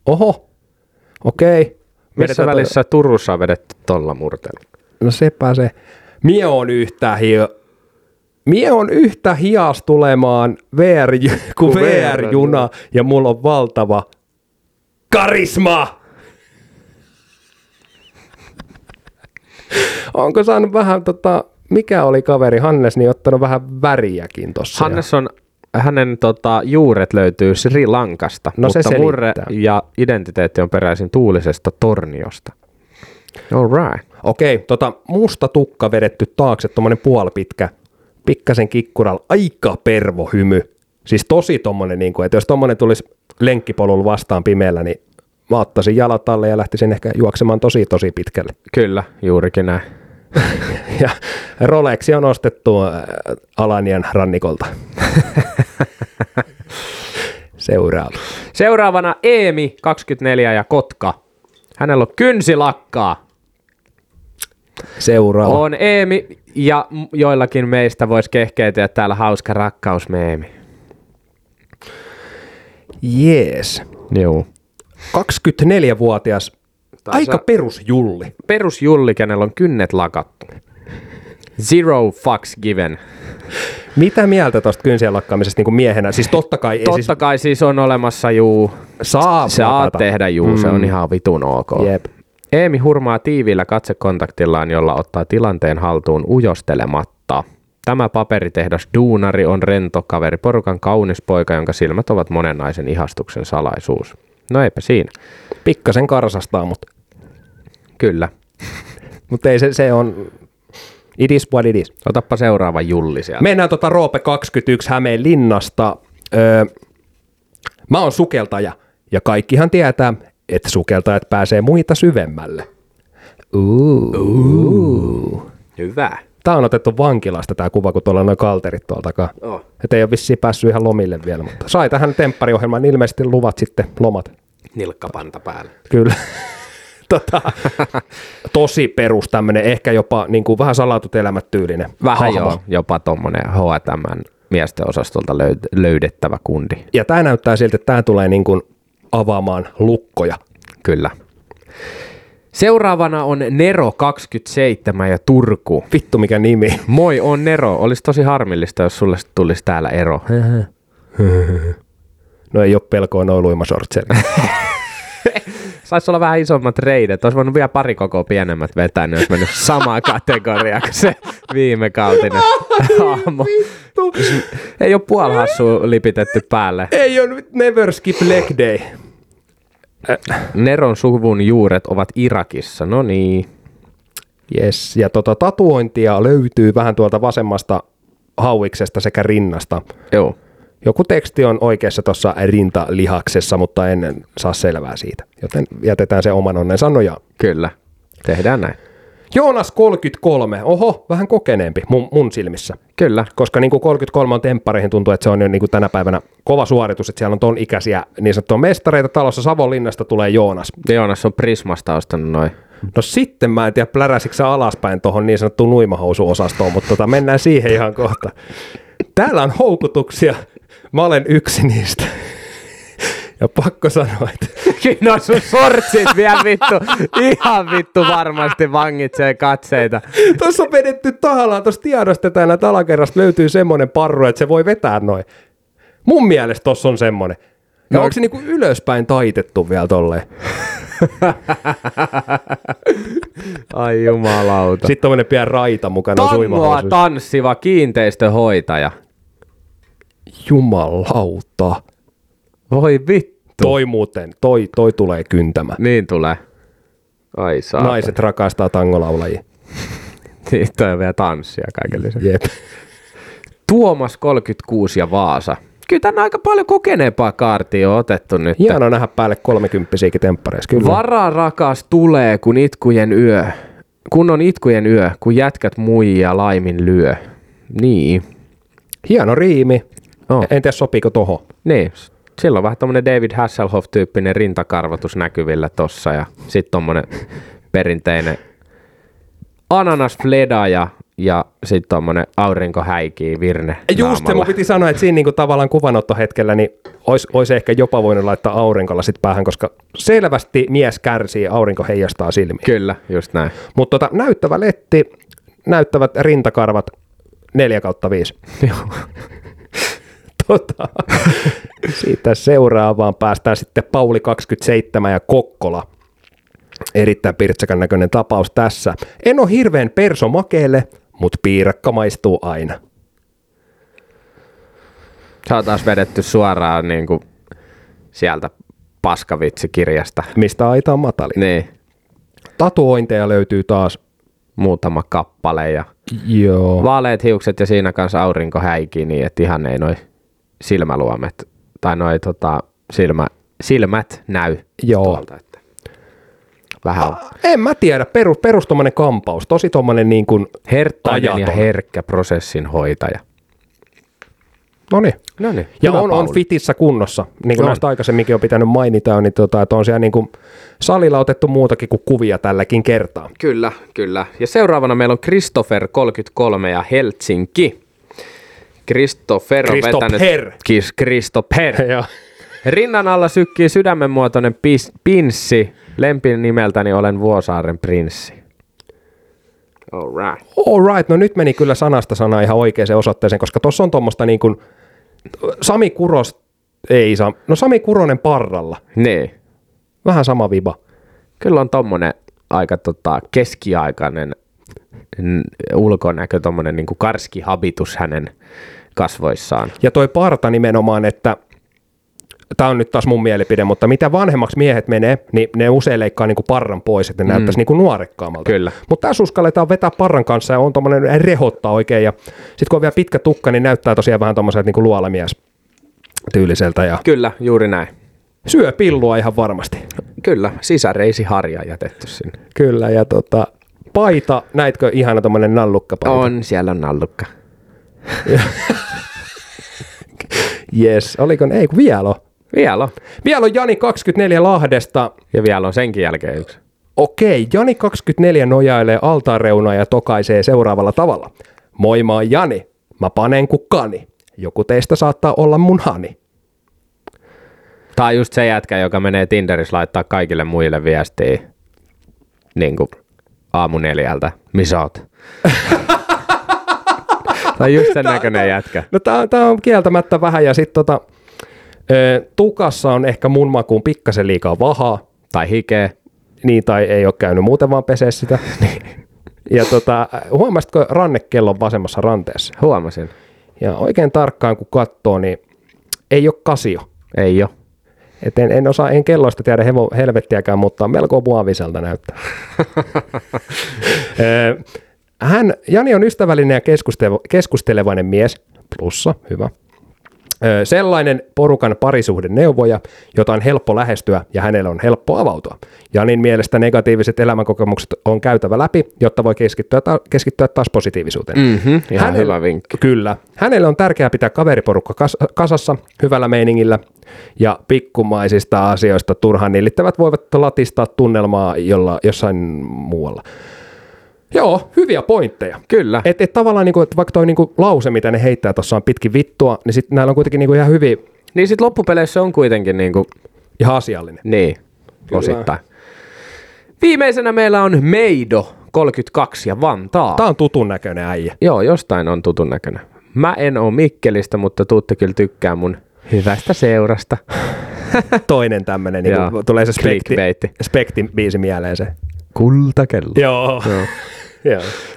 Oho, okei. Missä välissä Turussa on vedetty tolla murteella? toi- No sepä se. Mie on yhtä hio... Mie on yhtä hias tulemaan VR, kuin Ku VR-juna ja mulla on valtava karisma! Onko saanut vähän tota, mikä oli kaveri Hannes, niin ottanut vähän väriäkin tossa. Hannes on, hänen tota, juuret löytyy Sri Lankasta, No se mutta murre selittää. ja identiteetti on peräisin tuulisesta torniosta. All right. Okei, tota musta tukka vedetty taakse, tommonen puolipitkä, pikkasen kikkural, aika pervo hymy. Siis tosi tommonen, niin kuin, että jos tommonen tulisi lenkkipolulla vastaan pimeällä, niin mä ottaisin jalat alle ja lähtisin ehkä juoksemaan tosi tosi pitkälle. Kyllä, juurikin näin. Ja Rolexi on ostettu äh, Alanian rannikolta. Seuraava. Seuraavana Eemi, 24 ja Kotka. Hänellä on kynsilakkaa. Seuraava. On Eemi ja joillakin meistä voisi kehkeytyä täällä hauska rakkausmeemi. Jees. Joo. 24-vuotias. Tai Aika se- perus Julli. Perus Julli, kenellä on kynnet lakattu. Zero fucks given. Mitä mieltä tuosta kynsien lakkaamisesta niin miehenä? Siis totta kai Totta siis kai siis on olemassa juu. saa Saa tehdä juu, se on ihan vitun ok. Jep. Eemi hurmaa tiiviillä katsekontaktillaan, jolla ottaa tilanteen haltuun ujostelematta. Tämä paperitehdas duunari on rento kaveri, porukan kaunis poika, jonka silmät ovat monen naisen ihastuksen salaisuus. No eipä siinä. Pikkasen karsastaa, mutta Kyllä. mut ei se, se on... It is what it is. Otappa seuraava Julli sieltä. Mennään tota Roope 21 Hämeen linnasta. Öö, mä oon sukeltaja ja kaikkihan tietää, että sukeltajat pääsee muita syvemmälle. Ooh. Hyvä. Tää on otettu vankilasta tää kuva, kun tuolla on noin kalterit tuolla takaa. Oh. Et ei ole vissiin päässyt ihan lomille vielä, mutta sai tähän temppariohjelmaan ilmeisesti luvat sitten lomat. Nilkkapanta päällä. Kyllä. tota, tosi perus tämmönen, ehkä jopa niin kuin vähän salatut elämät tyylinen Vähän hahmo. joo, jopa tommonen H&M miesten osastolta löyd- löydettävä kundi. Ja tämä näyttää siltä, että tämä tulee niin kuin avaamaan lukkoja. Kyllä. Seuraavana on Nero 27 ja Turku. Vittu mikä nimi. Moi, on Nero. Olisi tosi harmillista, jos sulle tulisi täällä ero. No ei ole pelkoa noin luimasortseri. Saisi olla vähän isommat reidet. Olisi voinut vielä pari koko pienemmät vetää, niin olisi mennyt samaan kategoriaan kuin se viime kautinen hahmo. Ei ole puolhassu lipitetty päälle. ei ole nyt never skip leg day. Neron suvun juuret ovat Irakissa. No niin. Yes. Ja tota, tatuointia löytyy vähän tuolta vasemmasta hauiksesta sekä rinnasta. Joo. Joku teksti on oikeassa tuossa rintalihaksessa, mutta en saa selvää siitä. Joten jätetään se oman onnen sanoja. Kyllä. Tehdään näin. Joonas 33. Oho, vähän kokeneempi mun, mun silmissä. Kyllä. Koska niin kuin 33 on temppareihin tuntuu, että se on jo niin kuin tänä päivänä kova suoritus, että siellä on ton ikäisiä niin sanottuja mestareita talossa. Savonlinnasta tulee Joonas. Joonas on Prismasta ostanut noin. No sitten mä en tiedä, pläräsikö alaspäin tuohon niin sanottuun nuimahousuosastoon, mutta tota, mennään siihen ihan kohta. Täällä on houkutuksia. Mä olen yksi niistä. Ja pakko sanoa, että No sun sortsit vielä vittu, ihan vittu varmasti vangitsee katseita. tuossa on vedetty tahallaan, tuossa tiedostetaan, että alakerrasta löytyy semmoinen parru, että se voi vetää noin. Mun mielestä tossa on semmoinen. Ja No- onko se niinku ylöspäin taitettu vielä tolleen? Ai jumalauta. Sitten tommonen pieni raita mukana Tangoa suimahousuissa. tanssiva kiinteistöhoitaja. Jumalauta. Voi vittu. Toi muuten, toi, toi tulee kyntämä. Niin tulee. Ai saa. Naiset rakastaa tangolaulajia. Niin, toi on vielä tanssia kaiken lisäksi. Jep. Tuomas 36 ja Vaasa. Kyllä tänne aika paljon kokeneempaa kaartia on otettu nyt. Hienoa nähdä päälle kolmekymppisiäkin temppareissa, kyllä. Vara rakas tulee, kun itkujen yö. Kun on itkujen yö, kun jätkät muijia laimin lyö. Niin. Hieno riimi. Oh. En tiedä sopiiko toho. Niin. Silloin vähän tommonen David Hasselhoff-tyyppinen rintakarvatus näkyvillä tossa ja sitten tommonen perinteinen ananas fleda ja, ja sitten tommonen aurinko häikii virne Just se, mun piti sanoa, että siinä niinku tavallaan kuvanottohetkellä niin olisi, olisi ehkä jopa voinut laittaa aurinkolla sit päähän, koska selvästi mies kärsii, aurinko heijastaa silmiä. Kyllä, just näin. Mutta tota, näyttävä letti, näyttävät rintakarvat 4 kautta 5. tota, siitä seuraavaan päästään sitten Pauli 27 ja Kokkola. Erittäin pirtsäkän näköinen tapaus tässä. En ole hirveän perso makeelle, mutta piirakka maistuu aina. Sä oot taas vedetty suoraan niin kuin sieltä paskavitsikirjasta. Mistä aita on matali. Niin, Tatuointeja löytyy taas. muutama kappale ja Joo. vaaleat hiukset ja siinä kanssa aurinko häikii niin, että ihan ei noi silmäluomet tai noi tota, silmä, silmät näy Joo. tuolta. Että vähän on En mä tiedä, perus, perus tommonen kampaus. Tosi tommonen niin kuin, herttainen ja herkkä prosessin hoitaja. no niin. No niin, Ja on, on fitissä kunnossa, niin kuin On. näistä aikaisemminkin on pitänyt mainita, niin tota, että on siellä niin kuin salilla otettu muutakin kuin kuvia tälläkin kertaa. Kyllä, kyllä. Ja seuraavana meillä on Christopher 33 ja Helsinki. Christopher on vetänyt... Kis. Joo. Rinnan alla sykkii sydämenmuotoinen pis, pinssi. Lempin nimeltäni olen Vuosaaren prinssi. All right. All right, no nyt meni kyllä sanasta sana ihan oikeaan osoitteeseen, koska tuossa on tuommoista niin kuin Sami Kuros, ei saa, no Sami Kuronen parralla. Niin. Vähän sama viba. Kyllä on tommonen aika tota, keskiaikainen ulkonäkö, tommonen niin kuin karski habitus hänen kasvoissaan. Ja toi parta nimenomaan, että tämä on nyt taas mun mielipide, mutta mitä vanhemmaksi miehet menee, niin ne usein leikkaa niinku parran pois, että ne mm. näyttäisi niinku nuorekkaammalta. Kyllä. Mutta tässä uskalletaan vetää parran kanssa ja on tommonen rehottaa oikein. Ja sitten kun on vielä pitkä tukka, niin näyttää tosiaan vähän tommoiselta niinku luolamies tyyliseltä ja Kyllä, juuri näin. syö pillua ihan varmasti. Kyllä, sisäreisi harja jätetty sinne. Kyllä, ja tota, paita, näitkö ihana tommonen nallukkapaita? On, siellä on nallukka. Yes, oliko, ne- ei kun vielä. Vielä on. Vielä on Jani 24 Lahdesta. Ja vielä on senkin jälkeen yksi. Okei, Jani 24 nojailee altaan reunaa ja tokaisee seuraavalla tavalla. Moi, mä oon Jani. Mä panen ku kani. Joku teistä saattaa olla mun hani. Tää on just se jätkä, joka menee Tinderissä laittaa kaikille muille viestiä niin kuin aamu neljältä. Missä oot? Tää on just sen näköinen jätkä. No tää, tää on kieltämättä vähän ja sit tota, tukassa on ehkä mun makuun pikkasen liikaa vahaa. Tai hikeä. Niin, tai ei ole käynyt muuten vaan pesee sitä. ja tota, huomasitko rannekellon vasemmassa ranteessa? Huomasin. Ja oikein tarkkaan kun katsoo, niin ei ole kasio. Ei oo. Et en, en, osaa, en kelloista tiedä hevo, helvettiäkään, mutta melko muoviselta näyttää. Hän, Jani on ystävällinen ja keskustele- keskustelevainen mies, plussa, hyvä. Ö, Sellainen porukan parisuhden neuvoja, jota on helppo lähestyä ja hänelle on helppo avautua. Janin mielestä negatiiviset elämänkokemukset on käytävä läpi, jotta voi keskittyä, ta- keskittyä taas positiivisuuteen. Mm-hmm, ihan Hänellä- hyvä vinkki. Kyllä. Hänelle on tärkeää pitää kaveriporukka kas- kasassa hyvällä meiningillä ja pikkumaisista asioista turhaan nillittävät voivat latistaa tunnelmaa jolla, jossain muualla. Joo, hyviä pointteja. Kyllä. Et, et tavallaan, niinku, että vaikka toi niinku lause, mitä ne heittää tuossa on pitkin vittua, niin sitten näillä on kuitenkin niinku ihan hyvin Niin sit loppupeleissä on kuitenkin niinku, ihan asiallinen. niin, osittain. Viimeisenä meillä on Meido 32 ja Vantaa. Tää on tutun näköinen äijä. Joo, jostain on tutun näköinen. Mä en oo Mikkelistä, mutta tuutte kyllä tykkää mun hyvästä seurasta. Toinen tämmönen, niinku, Joo. tulee se spekti, spektin biisi mieleen se. Kultakello. Joo. Joo.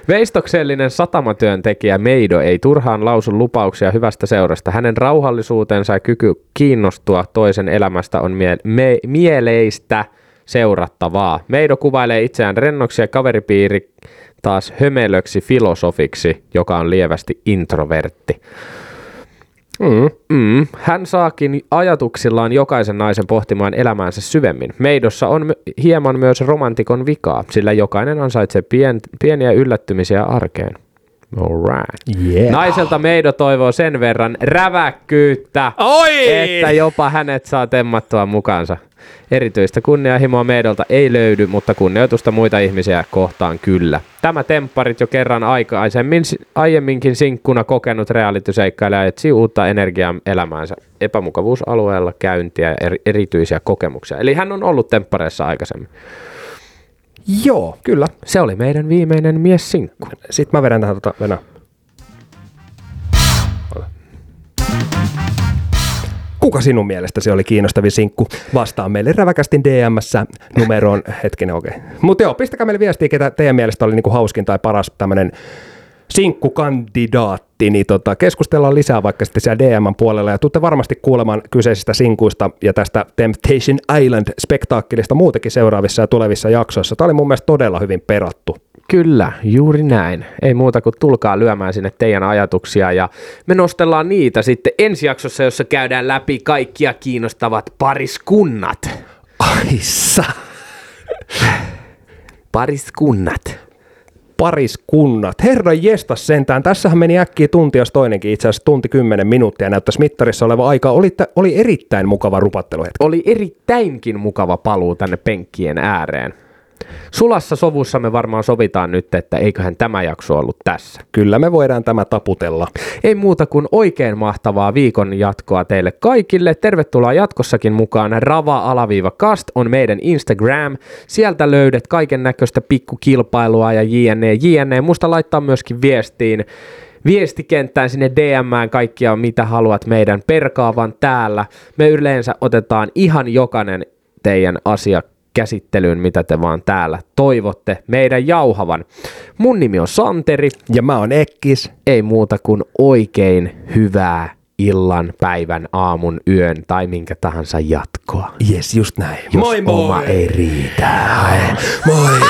Veistoksellinen satamatyöntekijä Meido ei turhaan lausu lupauksia hyvästä seurasta. Hänen rauhallisuutensa ja kyky kiinnostua toisen elämästä on mie- me- mieleistä seurattavaa. Meido kuvailee itseään rennoksi ja kaveripiiri taas hömelöksi filosofiksi, joka on lievästi introvertti. Mm. Mm, hän saakin ajatuksillaan jokaisen naisen pohtimaan elämäänsä syvemmin. Meidossa on hieman myös romantikon vikaa, sillä jokainen ansaitsee pien- pieniä yllättymisiä arkeen. Alright. Yeah. Naiselta Meido toivoo sen verran räväkkyyttä, Oi! että jopa hänet saa temmattua mukaansa. Erityistä kunnianhimoa Meidolta ei löydy, mutta kunnioitusta muita ihmisiä kohtaan kyllä. Tämä tempparit jo kerran aikaisemmin, aiemminkin sinkkuna kokenut realityseikkailija etsii uutta energiaa elämäänsä, epämukavuusalueella käyntiä ja eri- erityisiä kokemuksia. Eli hän on ollut temppareissa aikaisemmin. Joo, kyllä. Se oli meidän viimeinen mies sinkku. Sitten mä vedän tähän tota, Venä. Kuka sinun mielestäsi oli kiinnostavin sinkku? Vastaa meille räväkästi DMssä numeroon. Hetkinen, okei. Okay. Mutta joo, pistäkää meille viestiä, ketä teidän mielestä oli niinku hauskin tai paras tämmönen sinkkukandidaatti, niin tota, keskustellaan lisää vaikka sitten siellä DMn puolella ja tuutte varmasti kuulemaan kyseisistä sinkuista ja tästä Temptation Island-spektaakkelista muutenkin seuraavissa ja tulevissa jaksoissa. Tämä oli mun mielestä todella hyvin perattu. Kyllä, juuri näin. Ei muuta kuin tulkaa lyömään sinne teidän ajatuksia ja me nostellaan niitä sitten ensi jaksossa, jossa käydään läpi kaikkia kiinnostavat pariskunnat. Aissa! Pariskunnat. Pariskunnat. Herra jestas sentään. Tässähän meni äkkiä tunti, jos toinenkin itse asiassa tunti kymmenen minuuttia näyttäisi mittarissa oleva aika. Oli, oli erittäin mukava rupatteluhetki. Oli erittäinkin mukava paluu tänne penkkien ääreen. Sulassa sovussa me varmaan sovitaan nyt, että eiköhän tämä jakso ollut tässä. Kyllä me voidaan tämä taputella. Ei muuta kuin oikein mahtavaa viikon jatkoa teille kaikille. Tervetuloa jatkossakin mukaan. Rava-kast on meidän Instagram. Sieltä löydät kaiken näköistä pikkukilpailua ja jne. jne. Musta laittaa myöskin viestiin viestikenttään sinne DMään kaikkia, mitä haluat meidän perkaavan täällä. Me yleensä otetaan ihan jokainen teidän asia käsittelyyn, mitä te vaan täällä toivotte meidän jauhavan. Mun nimi on Santeri, Ja mä oon Ekkis. ei muuta kuin oikein hyvää illan, päivän, aamun, yön tai minkä tahansa jatkoa. Jes, just näin. Jos oma ei riitä. Moi!